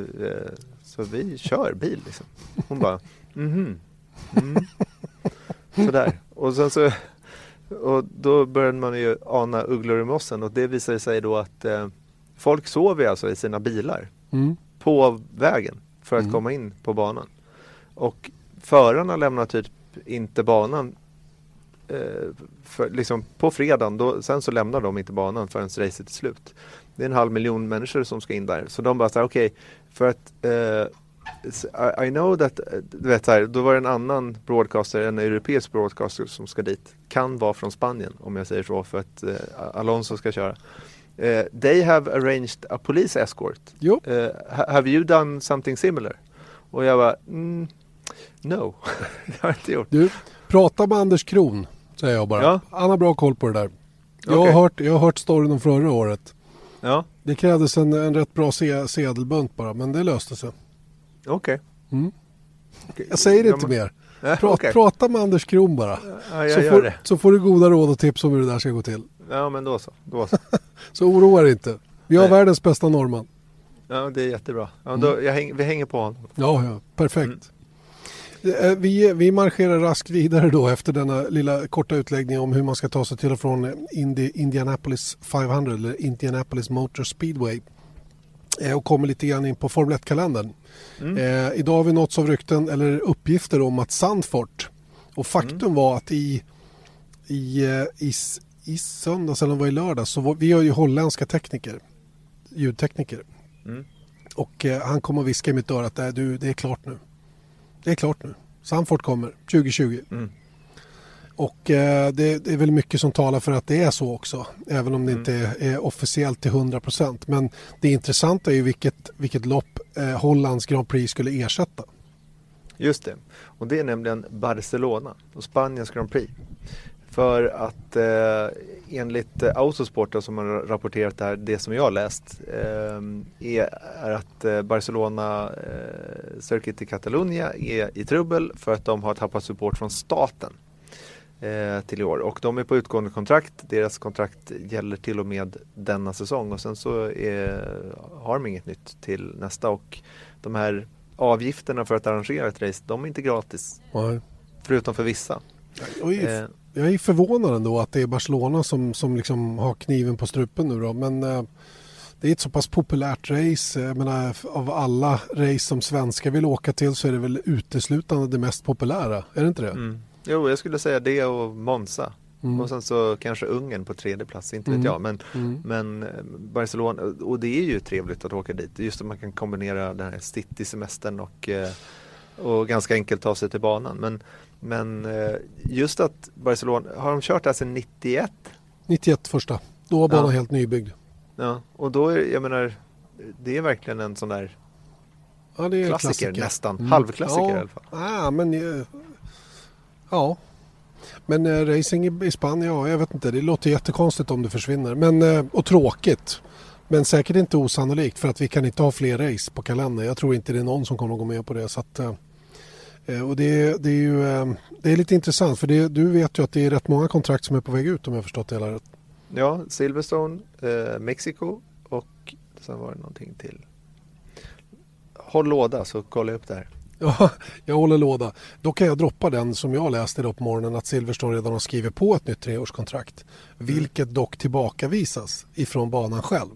så vi kör bil liksom. Hon bara, mhm. Mm. Sådär. Och sen så och då började man ju ana ugglor i mossen och det visade sig då att eh, folk sover alltså i sina bilar Mm. på vägen för att Mm. komma in på banan. Och förarna lämnar typ inte banan eh, för, liksom på fredagen. Då, sen så lämnar de inte banan förrän racet är slut. Det är en halv miljon människor som ska in där. Så de bara säger okej, för att eh, I, I know that, eh, du vet så här, då var det en annan broadcaster, en europeisk broadcaster som ska dit. Kan vara från Spanien om jag säger så för att eh, Alonso ska köra. Eh, they have arranged a police escort. Jo. Ha- have you done something similar? Och jag bara, mm, no, det har jag inte gjort. Du, prata med Anders Kron, säger jag bara. Ja. Han har bra koll på det där. Jag, Okej. har, hört, jag har hört storyn om förra året. Ja, Det krävdes en, en rätt bra se, sedelbunt bara, men det löste sig. okej. Mm. Okej. Jag säger Ja, inte men- mer. Nej, Pra, okej. Prata med Anders Kron bara. Ja, jag så, gör får, det. så får du goda råd och tips om hur det där ska gå till. Ja, men då så. Då så. Så oroa dig inte. Vi har Nej. världens bästa norrman. Ja, det är jättebra. Ja, då, jag häng, vi hänger på honom. Ja, ja, perfekt. Mm. Eh, Vi, vi marscherar raskt vidare då efter denna lilla korta utläggning om hur man ska ta sig till och från Indi, Indianapolis 500 eller Indianapolis Motor Speedway. Eh, Och kommer lite grann in på Formel 1-kalendern. Mm. Eh, idag har vi nåtts av rykten eller uppgifter om att Sandfort och faktum Mm. var att i, i, eh, i, i söndags eller var i lördags så var, vi har ju holländska tekniker, ljudtekniker. Mm. Och eh, han kom och viskade i mitt öra att "Nej, du, det är klart nu. Det är klart nu. Sandfort kommer 2020. Mm. Och eh, det, det är väl mycket som talar för att det är så också. Även om det Mm. inte är, är officiellt till 100%. Men det intressanta är ju vilket, vilket lopp eh, Hollands Grand Prix skulle ersätta. Just det. Och det är nämligen Barcelona och Spaniens Grand Prix. För att eh, enligt eh, Autosport som har rapporterat det här, det som jag har läst, eh, är, att eh, Barcelona eh, Circuit i Catalunya är i trubbel för att de har tappat support från staten eh, till i år. Och de är på utgående kontrakt. Deras kontrakt gäller till och med denna säsong och sen så är, har de inget nytt till nästa. Och de här avgifterna för att arrangera ett race, de är inte gratis. Nej. Förutom för vissa. Eh, jag är förvånad ändå att det är Barcelona som, som liksom har kniven på strupen nu då. Men eh, det är ett så pass populärt race. Jag menar, av alla race som svenskar vill åka till så är det väl uteslutande det mest populära. Är det inte det? mm. Jo, jag skulle säga det och Monza. Mm. Och sen så kanske Ungern på tredje plats, inte vet Mm. jag. Men, Mm. men eh, Barcelona, och det är ju trevligt att åka dit. Just att man kan kombinera den här city-semestern och, eh, och ganska enkelt ta sig till banan. Men, men eh, just att Barcelona, har de kört där sedan 91? 91 första. Då var banan Ja. helt nybyggd. Ja, och då är jag menar, det är verkligen en sån där Ja, det klassiker, klassiker. nästan. Mm. Halvklassiker ja. i alla fall. Ah, men, eh, ja. Men eh, racing i, Spanien, ja, jag vet inte. Det låter jättekonstigt om det försvinner. Men, och tråkigt. Men säkert inte osannolikt för att vi kan inte ha fler race på kalendern. Jag tror inte det är någon som kommer att gå med på det. Så att, och det, det är ju eh, det är lite intressant för det, du vet ju att det är rätt många kontrakt som är på väg ut om jag förstått det hela rätt. Ja, Silverstone, eh, Mexiko och sen var det någonting till. Håll låda så kollar jag upp det här. Ja, jag håller låda. Då kan jag droppa den som jag läste idag på morgonen att Silverstone redan har skrivit på ett nytt treårskontrakt. Vilket dock tillbakavisas ifrån banan själv.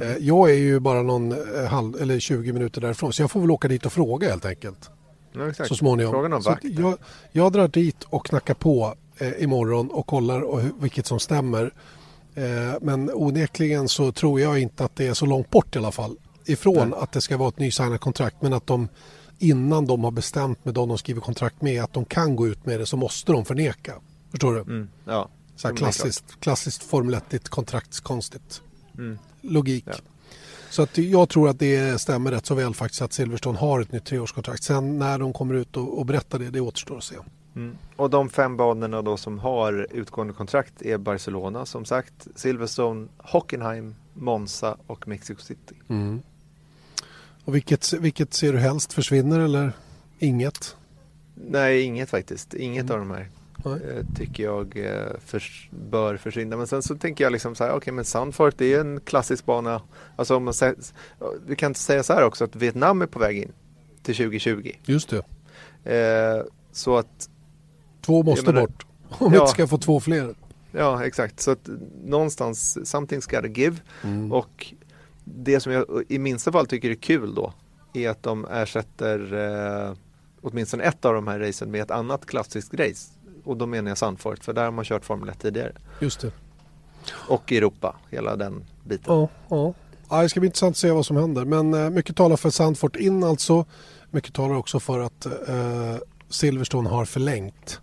Eh, Jag är ju bara någon eh, halv, eller 20 minuter därifrån så jag får väl åka dit och fråga helt enkelt. Ja, exakt. Så småningom. Frågan om vakt. jag, jag drar dit och knackar på eh, imorgon och kollar och hur, vilket som stämmer. Eh, men onekligen så tror jag inte att det är så långt bort i alla fall. ifrån Nej. att det ska vara ett nysignat kontrakt men att de innan de har bestämt med dem de skriver kontrakt med att de kan gå ut med det så måste de förneka. Förstår du? Mm, ja, så här klassiskt, klassiskt Formel 1 kontraktskonstigt. Mm. Logik. Ja. Så att jag tror att det stämmer rätt så väl faktiskt att Silverstone har ett nytt treårskontrakt. Sen när de kommer ut och, och berättar det, det återstår att se. Mm. Och de fem banorna då som har utgående kontrakt är Barcelona som sagt, Silverstone, Hockenheim, Monza och Mexico City. Mm. Och vilket, vilket ser du helst försvinner eller inget? Nej, inget faktiskt. Inget mm. av de här eh, tycker jag eh, förs bör försvinna. Men sen så tänker jag liksom så här, okej okay, men Sandfort det är en klassisk bana. Alltså om man säger, vi kan säga så här också att Vietnam är på väg in till 2020. Just det. Eh, så att Två måste menar, bort om vi inte ska få två fler. Ja, exakt. Så att någonstans, something's gotta give. Mm. Och det som jag i minsta fall tycker är kul då är att de ersätter eh, åtminstone ett av de här racen med ett annat klassiskt race. Och då menar jag Sandfort, för där har man kört Formel 1 tidigare. Just det. Och Europa, hela den biten. Ja, ja. ja det ska bli intressant att se vad som händer. Men eh, mycket talar för Sandfort in alltså. Mycket talar också för att eh, Silverstone har förlängt.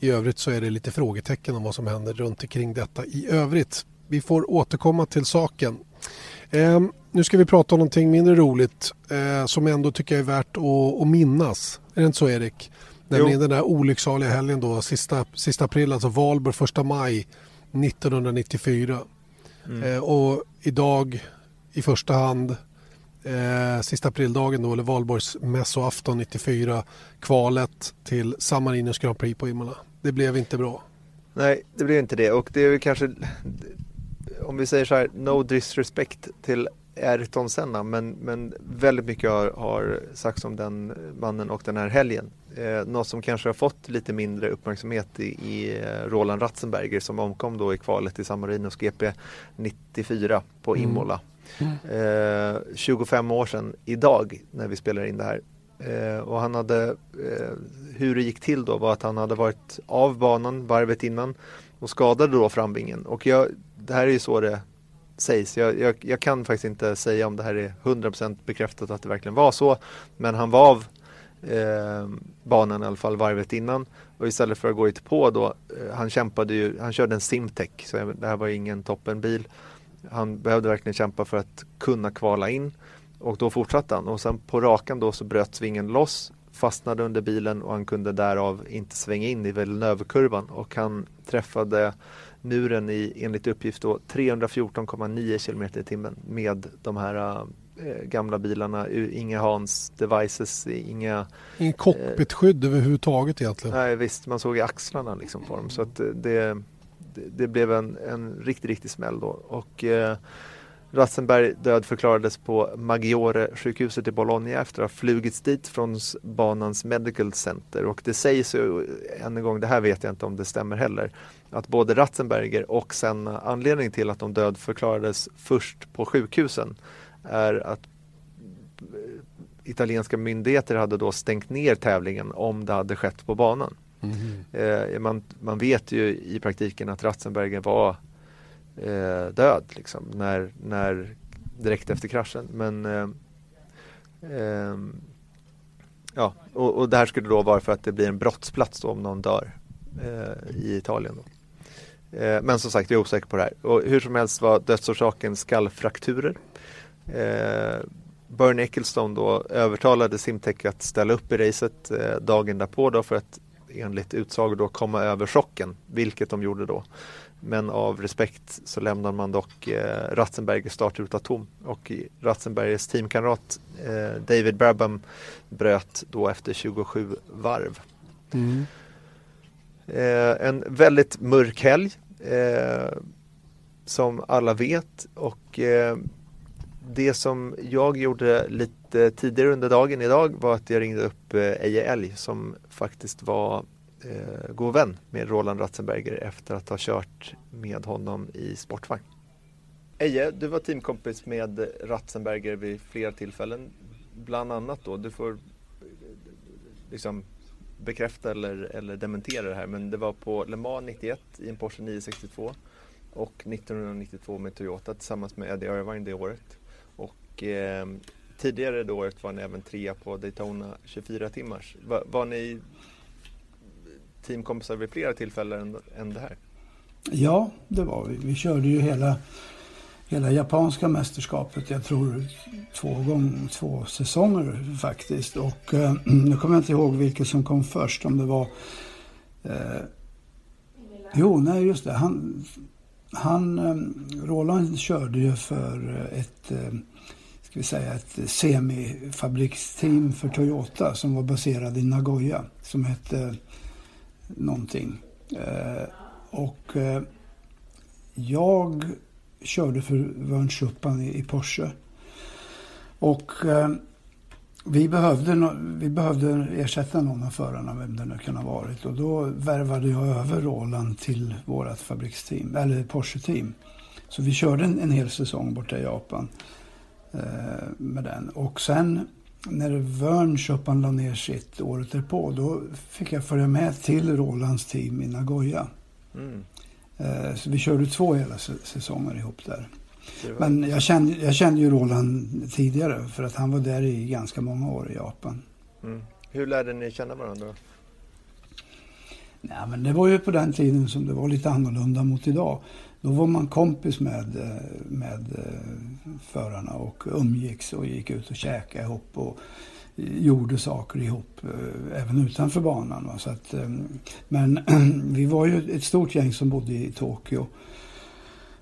I övrigt så är det lite frågetecken om vad som händer runt omkring detta i övrigt. Vi får återkomma till saken. Eh, nu ska vi prata om någonting mindre roligt eh, som ändå tycker jag är värt att, att minnas. Är det inte så Erik? Nämligen den där olycksaliga helgen då, sista, sista april, alltså Valborg, första maj 1994. Mm. Eh, och idag i första hand eh, sista aprildagen då, eller valborgsmässoafton 94, kvalet till San Marinos Grand Prix på Imola. Det blev inte bra. Nej, det blev inte det och det är kanske, om vi säger så här, no disrespect till Ayrton Senna men, men väldigt mycket har, har sagts om den mannen och den här helgen. Eh, något som kanske har fått lite mindre uppmärksamhet i, i eh, Roland Ratzenberger som omkom då i kvalet i San Marinos GP 94 på mm. Imola. Mm. Eh, 25 år sedan idag när vi spelar in det här. Eh, och han hade, eh, hur det gick till då var att han hade varit av banan varvet innan och skadade då framvingen. Och jag, det här är ju så det sägs. Jag, jag, jag, kan faktiskt inte säga om det här är 100% bekräftat att det verkligen var så. Men han var av eh, banan i alla fall varvet innan. Och istället för att gå på då, eh, han kämpade ju, han körde en Simtech, så det här var ingen toppenbil. Han behövde verkligen kämpa för att kunna kvala in. Och då fortsatte han och sen på rakan då så bröt svingen loss, fastnade under bilen och han kunde därav inte svänga in i Villeneuve-kurvan och han träffade muren i enligt uppgift då 314,9 km i timmen med de här äh, gamla bilarna, inga Hans devices, inga Ingen cockpitskydd äh, överhuvudtaget egentligen. Nej visst, man såg i axlarna liksom på dem. Så att det, det, det blev en, en riktig, riktig smäll då. Och äh, Ratzenberg dödförklarades på Maggiore-sjukhuset i Bologna efter att ha flugits dit från banans Medical Center och det sägs ju än en gång, det här vet jag inte om det stämmer heller, att både Ratzenberger och sen anledningen till att de dödförklarades först på sjukhusen är att italienska myndigheter hade då stängt ner tävlingen om det hade skett på banan. Mm. Eh, man, man vet ju i praktiken att Ratzenberger var eh, död liksom, när, när, direkt efter kraschen. Men eh, eh, ja, och, och, det här skulle då vara för att det blir en brottsplats då, om någon dör eh, i Italien. Då. Eh, men som sagt, jag är osäker på det här. Och hur som helst var dödsorsaken skallfrakturer. Eh, Bernie Ecclestone då övertalade Simtech att ställa upp i racet eh, dagen därpå då för att enligt utsago då komma över chocken, vilket de gjorde då. Men av respekt så lämnar man dock eh, Ratzenberger startruta tom och Ratzenbergers teamkamrat eh, David Brabham bröt då efter 27 varv. Mm. Eh, en väldigt mörk helg eh, som alla vet och eh, det som jag gjorde lite tidigare under dagen idag var att jag ringde upp eh, Eje Älg som faktiskt var eh, god vän med Roland Ratzenberger efter att ha kört med honom i sportvagn. Eje, du var teamkompis med Ratzenberger vid flera tillfällen. Bland annat då, du får eh, liksom bekräfta eller, eller dementera det här, men det var på Le Mans 91 i en Porsche 962 och 1992 med Toyota tillsammans med Eddie Irvine det året. Och eh, tidigare det året var ni även trea på Daytona 24 timmars. Var, var ni teamkompisar vid flera tillfällen än, än det här? Ja, det var vi. Vi körde ju hela, hela japanska mästerskapet, jag tror två, gång, två säsonger faktiskt. Och eh, nu kommer jag inte ihåg vilket som kom först, om det var... Eh, jo, nej just det. Han, han, eh, Roland körde ju för eh, ett, eh, ska vi säga, ett semifabriksteam för Toyota som var baserad i Nagoya, som hette någonting. Eh, och eh, jag körde för Vern Schuppan i, i Porsche. Och eh, vi behövde, no vi behövde ersätta någon av förarna, vem det nu kan ha varit. Och då värvade jag över Roland till vårt fabriksteam, eller Porsche-team. Så vi körde en, en hel säsong borta i Japan eh, med den. Och sen när Vern Schuppan la ner sitt året därpå, då fick jag följa med till Rolands team i Nagoya. Mm. Eh, så vi körde två hela säsonger ihop där. Men jag kände, jag kände ju Roland tidigare för att han var där i ganska många år i Japan. Mm. Hur lärde ni känna varandra? Nej, men det var ju på den tiden som det var lite annorlunda mot idag. Då var man kompis med, eh, med eh, förarna och umgicks och gick ut och käkade ihop och eh, gjorde saker ihop även utanför banan. Så att, men vi var ju ett stort gäng som bodde i Tokyo.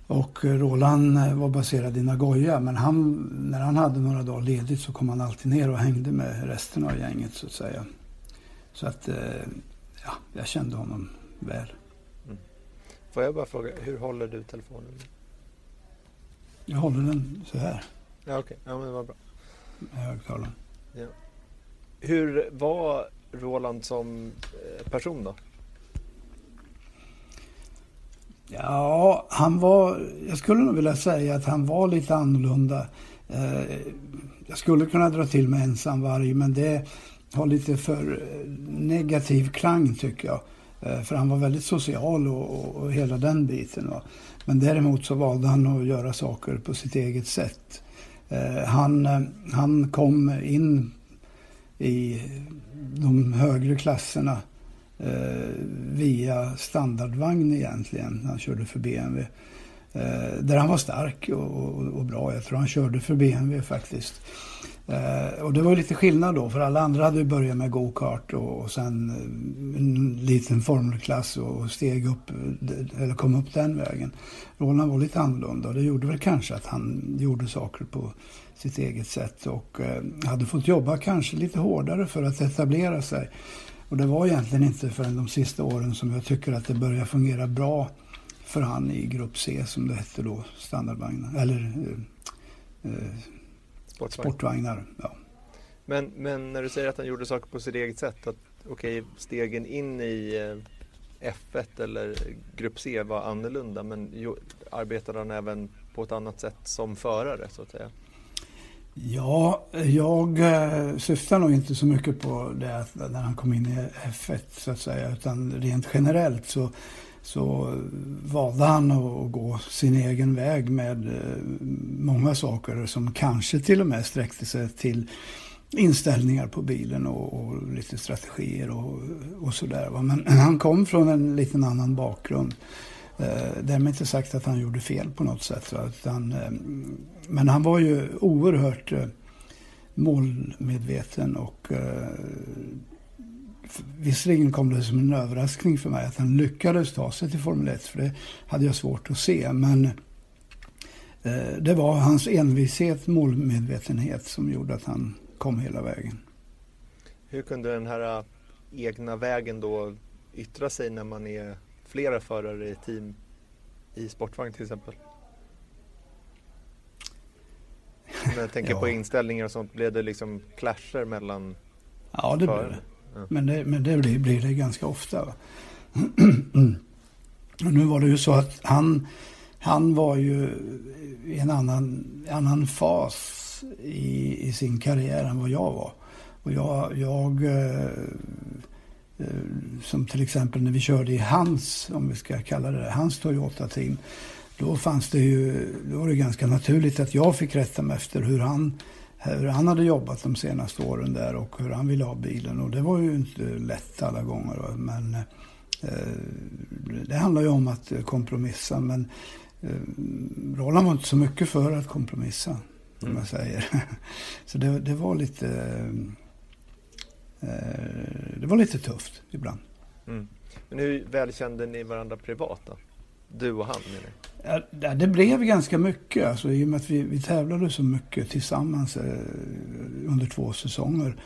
Och Roland var baserad i Nagoya men han, när han hade några dagar ledigt så kom han alltid ner och hängde med resten av gänget så att säga. Så att ja, jag kände honom väl. Får jag bara fråga, hur håller du telefonen? Jag håller den så här. Ja, okej. Okay. Ja, men det var bra. Högtalaren. Ja. Hur var Roland som eh, person då? Ja, han var... Jag skulle nog vilja säga att han var lite annorlunda. Eh, jag skulle kunna dra till med ensamvarg, men det har lite för eh, negativ klang tycker jag. Eh, för han var väldigt social och, och hela den biten. Va? Men däremot så valde han att göra saker på sitt eget sätt. Eh, han, eh, han kom in i de högre klasserna eh, via standardvagn egentligen. Han körde för BMW. Eh, där han var stark och, och, och, bra. Jag tror han körde för BMW faktiskt. Eh, och det var lite skillnad då, för alla andra hade börjat med go-kart och, och sen eh, en liten formelklass och steg upp, eh, eller kom upp den vägen. Roland var lite annorlunda och det gjorde väl kanske att han gjorde saker på sitt eget sätt och eh, hade fått jobba kanske lite hårdare för att etablera sig. Och det var egentligen inte förrän de sista åren som jag tycker att det började fungera bra för han i grupp C som det hette då, standardvagnar, eller eh, eh Sportvagn. sportvagnar. Ja. Men, men när du säger att han gjorde saker på sitt eget sätt, att okej, okay, stegen in i eh, F1 eller Grupp C var annorlunda, men jo, arbetade han även på ett annat sätt som förare så att säga? Ja, jag eh, syftar nog inte så mycket på det när han kom in i F1 så att säga, utan rent generellt så så valde han att gå sin egen väg med eh, många saker som kanske till och med sträckte sig till inställningar på bilen och, och lite strategier och, och sådär. Men han kom från en liten annan bakgrund. Eh, därmed inte sagt att han gjorde fel på något sätt. Utan, eh, men han var ju oerhört eh, målmedveten och eh, visserligen kom det som en överraskning för mig att han lyckades ta sig till Formel 1, för det hade jag svårt att se. Men eh, det var hans envishet, målmedvetenhet som gjorde att han kom hela vägen. Hur kunde den här uh, egna vägen då yttra sig när man är flera förare i team i sportvagn till exempel? När jag tänker ja. på inställningar och sånt, blev det liksom clasher mellan Ja, det blev det. Men det, men det blir, blir, det ganska ofta. Och nu var det ju så att han, han var ju i en annan, annan fas i, i sin karriär än vad jag var. Och jag, jag eh, eh, som till exempel när vi körde i hans, om vi ska kalla det hans Toyota-team. då fanns det ju, då var det ganska naturligt att jag fick rätta mig efter hur han, hur han hade jobbat de senaste åren där och hur han ville ha bilen. Och det var ju inte lätt alla gånger. Men eh, det handlar ju om att kompromissa. Men eh, Roland var inte så mycket för att kompromissa, som mm. jag säger. Så det, det var lite eh, det var lite tufft ibland. Mm. Men hur väl kände ni varandra privat då? Du och han menar Ja, det blev ganska mycket. Alltså, I och med att vi, vi tävlade så mycket tillsammans eh, under två säsonger.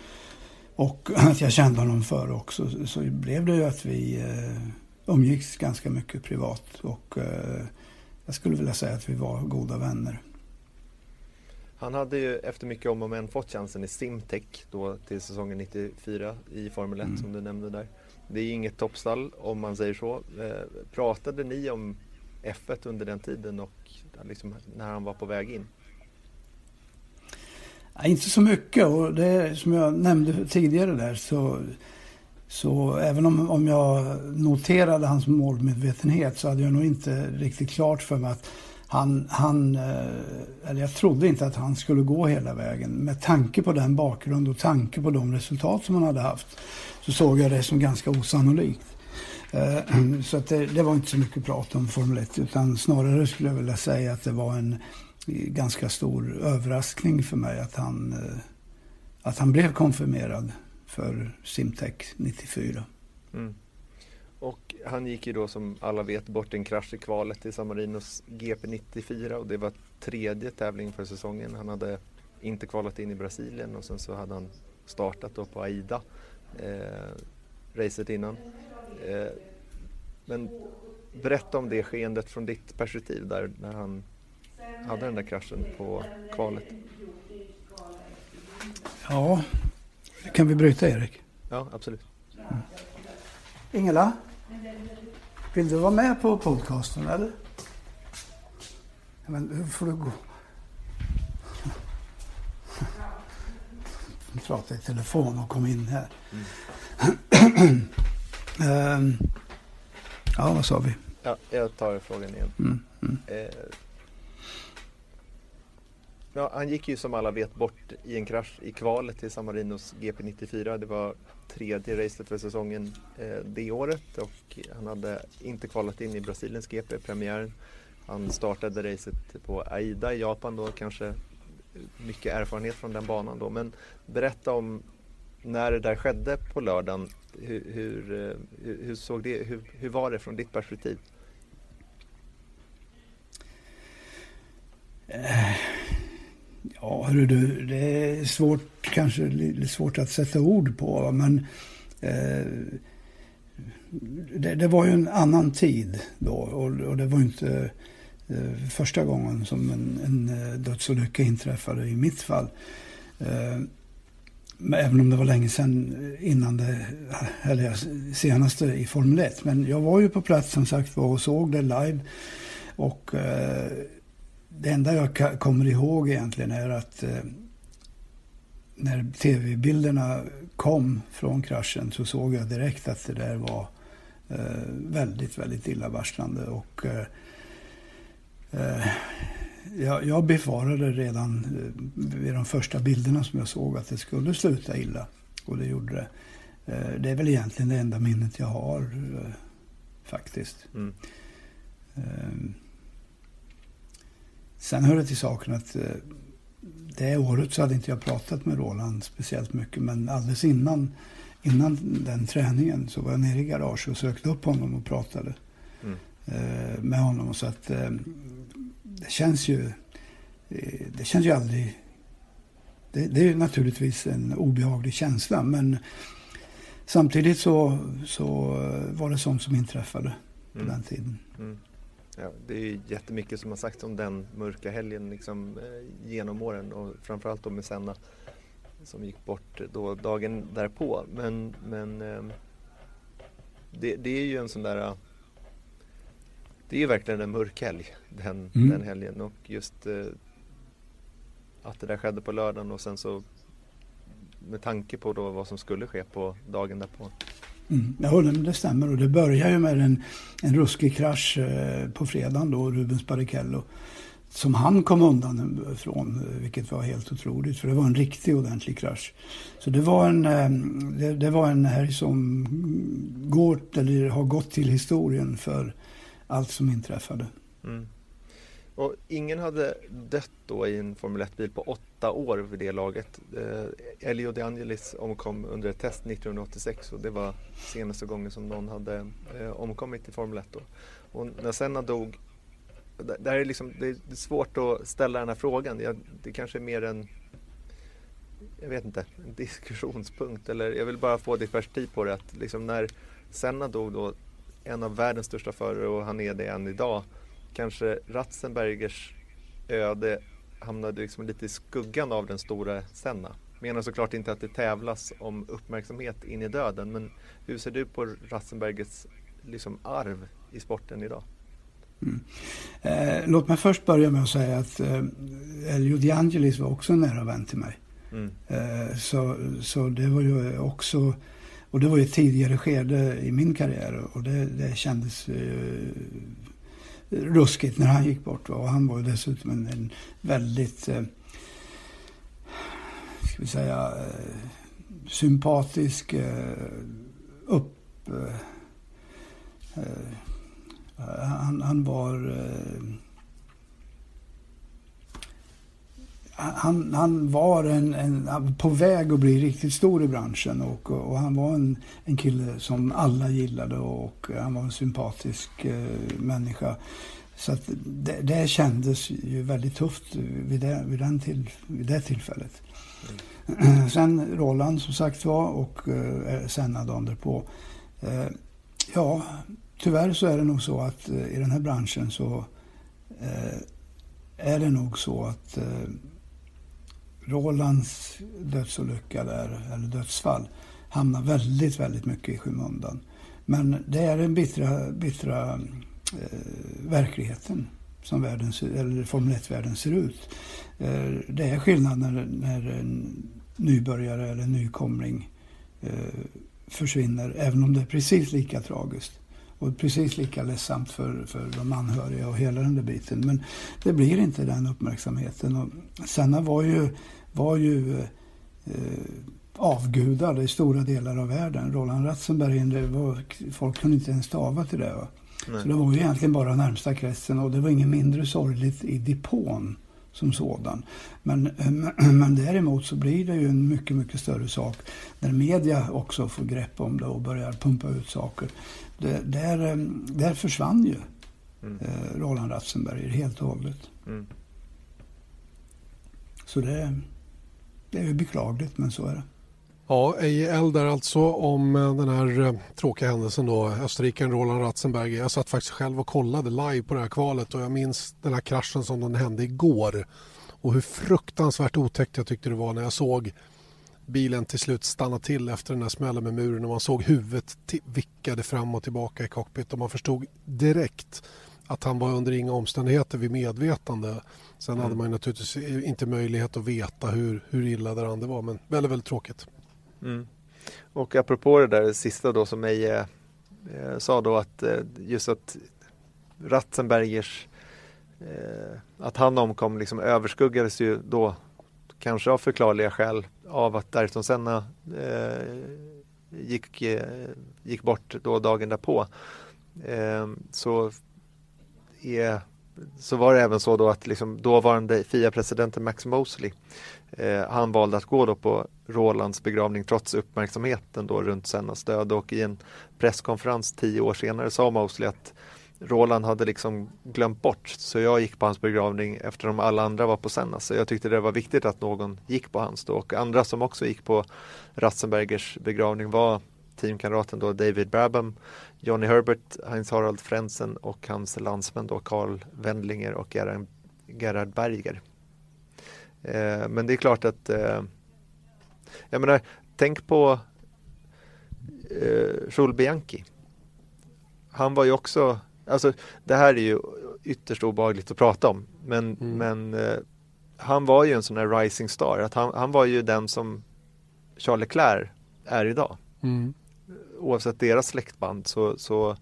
Och att jag kände honom förr också. Så blev det ju att vi eh, umgicks ganska mycket privat. Och eh, jag skulle vilja säga att vi var goda vänner. Han hade ju efter mycket om och men fått chansen i Simtech då till säsongen 94 i Formel 1 mm. som du nämnde där. Det är inget toppstall om man säger så. Eh, pratade ni om F1 under den tiden och eh, liksom när han var på väg in? Ja, inte så mycket och det som jag nämnde tidigare där så, så även om, om jag noterade hans målmedvetenhet så hade jag nog inte riktigt klart för mig att han, han, eh, eller jag trodde inte att han skulle gå hela vägen. Med tanke på den bakgrund och tanke på de resultat som han hade haft så såg jag det som ganska osannolikt. Eh, så att det, det var inte så mycket prat om Formel 1 utan snarare skulle jag vilja säga att det var en eh, ganska stor överraskning för mig att han, eh, att han blev konfirmerad för Simtech 94. Mm. Och han gick ju då som alla vet bort en krasch i kvalet i San Marinos GP94 och det var tredje tävlingen för säsongen. Han hade inte kvalat in i Brasilien och sen så hade han startat då på AIDA eh, racet innan. Eh, men berätta om det skeendet från ditt perspektiv där när han hade den där kraschen på kvalet. Ja, kan vi bryta Erik? Ja, absolut. Mm. Ingela? Vill du vara med på podcasten eller? Men hur får du gå? Prata i telefon och kom in här. Mm. um, ja, vad sa vi? Ja, jag tar frågan igen. Mm, mm. Eh, ja, han gick ju som alla vet bort i en krasch i kvalet till San Marinos GP94. Det var tredje racet för säsongen eh, det året och han hade inte kvalat in i Brasiliens GP-premiären. Han startade racet på Aida i Japan då, kanske mycket erfarenhet från den banan då. Men berätta om när det där skedde på lördagen. Hur, hur, eh, hur såg det, hur, hur var det från ditt perspektiv? Eh, ja, hörru du, det är svårt, kanske lite svårt att sätta ord på. Men eh, det, det, var ju en annan tid då och, och det var inte Eh, första gången som en, en eh, dödsolycka inträffade i mitt fall. Eh, även om det var länge sedan innan det, eller senaste i Formel 1. Men jag var ju på plats som sagt var och såg det live. Och eh, det enda jag kommer ihåg egentligen är att eh, när tv-bilderna kom från kraschen så såg jag direkt att det där var eh, väldigt, väldigt illavarslande. Och, eh jag, jag befarade redan eh, vid de första bilderna som jag såg att det skulle sluta illa. Och det gjorde det. Eh, det är väl egentligen det enda minnet jag har faktiskt. Mm. Sen hör det till saken att eh, det året så hade inte jag pratat med Roland speciellt mycket. Men alldeles innan, innan den träningen så var jag nere i garaget och sökte upp honom och pratade eh, med honom. Så att eh, det känns ju, eh, det känns ju aldrig, det, det, är naturligtvis en obehaglig känsla. Men samtidigt så, så var det sånt som inträffade på mm. den tiden. Mm. Ja, det är jättemycket som har sagts om den mörka helgen liksom, eh, genom åren och framförallt då med Senna som gick bort då dagen därpå. Men, men eh, det, det, är ju en sån där det är ju verkligen en mörk helg den, mm. den helgen och just eh, att det där skedde på lördagen och sen så med tanke på då vad som skulle ske på dagen därpå. Mm. Ja, det stämmer och det börjar ju med en, en ruskig krasch eh, på fredagen då, Rubens Barrichello. Som han kom undan från, vilket var helt otroligt. För det var en riktig ordentlig krasch. Så det var en, eh, det, det var en helg som går, eller har gått till historien för allt som inträffade. Mm. Och ingen hade dött då i en Formel 1-bil på åtta år vid det laget. Eh, Elio De Angelis omkom under ett test 1986 och det var senaste gången som någon hade eh, omkommit i Formel 1 då. Och när Senna dog, det, är liksom, det är svårt att ställa den här frågan. Jag, det kanske är mer en, jag vet inte, en diskussionspunkt eller jag vill bara få ditt perspektiv på det. Att liksom när Senna dog då, en av världens största förare och han är det än idag kanske Ratzenbergers öde hamnade liksom lite i skuggan av den stora Senna. Menar såklart inte att det tävlas om uppmärksamhet in i döden men hur ser du på Ratzenbergers liksom arv i sporten idag? Mm. Eh, låt mig först börja med att säga att eh, Elio Di Angelis var också en nära vän till mig. Mm. Eh, så, så det var ju också, och det var ju ett tidigare skede i min karriär och det, det kändes eh, ruskigt när han gick bort. Och han var ju dessutom en, en väldigt, eh, ska vi säga, eh, sympatisk, eh, upp... Eh, eh, han, han, var... Eh, han, han var en, en, på väg att bli riktigt stor i branschen och, och han var en, en kille som alla gillade och han var en sympatisk eh, människa. Så att det, det kändes ju väldigt tufft vid det, vid den till, vid det tillfället. Mm. Sen Roland som sagt var och eh, eh Senna dagen därpå. Eh, ja, tyvärr så är det nog så att eh, i den här branschen så eh, är det nog så att eh, Rolands dödsolycka där, eller dödsfall, hamnar väldigt, väldigt mycket i skymundan. Men det är den bittra, bittra eh, verkligheten som världen, eller Formel 1-världen ser ut. Eh, det är skillnad när, när en nybörjare eller nykomling eh, försvinner, även om det är precis lika tragiskt och precis lika ledsamt för, för de anhöriga och hela den där biten. Men det blir inte den uppmärksamheten. Och Senna var ju, var ju eh, avgudad i stora delar av världen. Roland Ratzenberger, var, folk kunde inte ens stava till det. Va? Nej. Så det var ju egentligen bara närmsta kretsen och det var inget mindre sorgligt i depån som sådan. Men, men däremot så blir det ju en mycket, mycket större sak när media också får grepp om det och börjar pumpa ut saker. Det, där, eh, där försvann ju mm. eh, Roland Ratzenberger helt och hållet. Mm. Så det, det är beklagligt, men så är det. Ja, ej eld där alltså om eh, den här eh, tråkiga händelsen då. Österrikaren Roland Ratzenberger. Jag satt faktiskt själv och kollade live på det här kvalet och jag minns den här kraschen som den hände igår. Och hur fruktansvärt otäckt jag tyckte det var när jag såg bilen till slut stanna till efter den här smällen med muren och man såg huvudet vickade fram och tillbaka i cockpit och man förstod direkt att han var under inga omständigheter vid medvetande. Sen mm. hade man naturligtvis inte möjlighet att veta hur, hur illa däran det var men väldigt, väldigt tråkigt. Mm. Och apropå det där sista då som Eje eh, sa då att eh, just att Ratzenbergers eh, att han omkom liksom överskuggades ju då kanske av förklarliga skäl av att Ayrton Senna eh, gick, eh, gick bort då dagen därpå. Eh, så, är, så var det även så då att liksom dåvarande FIA-presidenten Max Mosley Eh, han valde att gå då på Rolands begravning trots uppmärksamheten då runt Sennas död och i en presskonferens tio år senare sa Mosley att Roland hade liksom glömt bort så jag gick på hans begravning eftersom alla andra var på Senna. Så jag tyckte det var viktigt att någon gick på hans då och andra som också gick på Ratzenbergers begravning var teamkamraten då David Brabham, Johnny Herbert, Heinz Harald Frenzen och hans landsmän då Carl Wendlinger och Gerhard Berger. Eh, men det är klart att eh, jag menar, tänk på eh, Joel Bianchi. Han var ju också, alltså det här är ju ytterst obehagligt att prata om, men, mm. men eh, han var ju en sån här rising star. Att han, han var ju den som Charles Leclerc är idag. Mm. Oavsett deras släktband så, så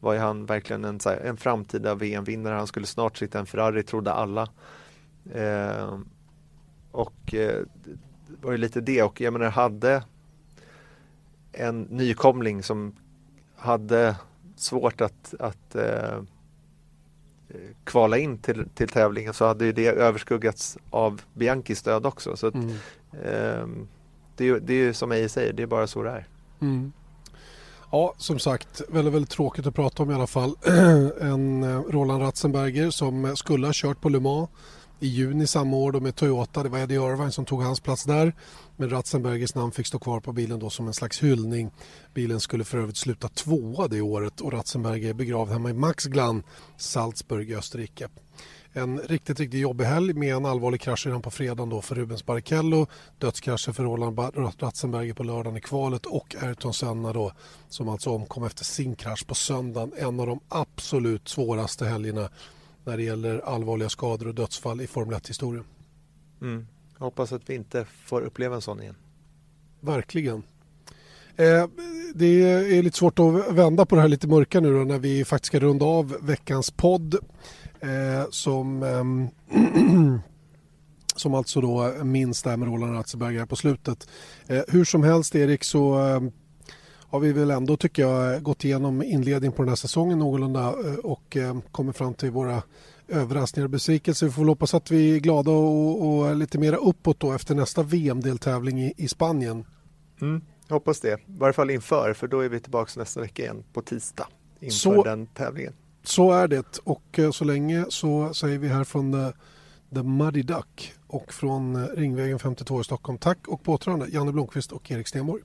var ju han verkligen en, här, en framtida VM-vinnare. Han skulle snart sitta en Ferrari, trodde alla. Eh, och eh, det var ju lite det och jag menar hade en nykomling som hade svårt att, att eh, kvala in till, till tävlingen så hade ju det överskuggats av Bianchis död också. Så att, mm. eh, det, är, det är ju som Eje säger, det är bara så det är. Mm. Ja, som sagt, väldigt, väldigt tråkigt att prata om i alla fall. en eh, Roland Ratzenberger som skulle ha kört på Le Mans i juni samma år då med Toyota. Det var Eddie Irvine som tog hans plats där. Men Ratzenbergers namn fick stå kvar på bilen då som en slags hyllning. Bilen skulle för övrigt sluta tvåa det året och Ratzenberger är begravd hemma i Maxglan, Salzburg i Österrike. En riktigt, riktigt jobbig helg med en allvarlig krasch redan på fredagen då för Rubens Barrichello, dödskrascher för Roland Ratzenberger på lördagen i kvalet och Ayrton Senna då som alltså omkom efter sin krasch på söndagen. En av de absolut svåraste helgerna när det gäller allvarliga skador och dödsfall i Formel 1-historien. Mm. hoppas att vi inte får uppleva en sån igen. Verkligen. Eh, det är lite svårt att vända på det här lite mörka nu då, när vi faktiskt ska runda av veckans podd. Eh, som, eh, som alltså då minns det här med Roland Ratzenberger på slutet. Eh, hur som helst Erik så ehm, har vi väl ändå tycker jag gått igenom inledningen på den här säsongen någorlunda eh, och eh, kommit fram till våra överraskningar och besvikelser. Vi får hoppas att vi är glada och, och lite mer uppåt då efter nästa VM-deltävling i, i Spanien. Mm, hoppas det, i varje fall inför för då är vi tillbaka nästa vecka igen på tisdag inför så, den tävlingen. Så är det och eh, så länge så säger vi här från The, The Muddy Duck och från eh, Ringvägen 52 i Stockholm. Tack och på återhörande Janne Blomqvist och Erik Stenborg.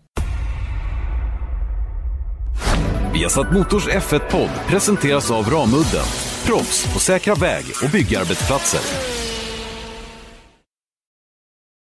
Viasat Motors F1-podd presenteras av Ramudden. Proffs på säkra väg och byggarbetsplatser.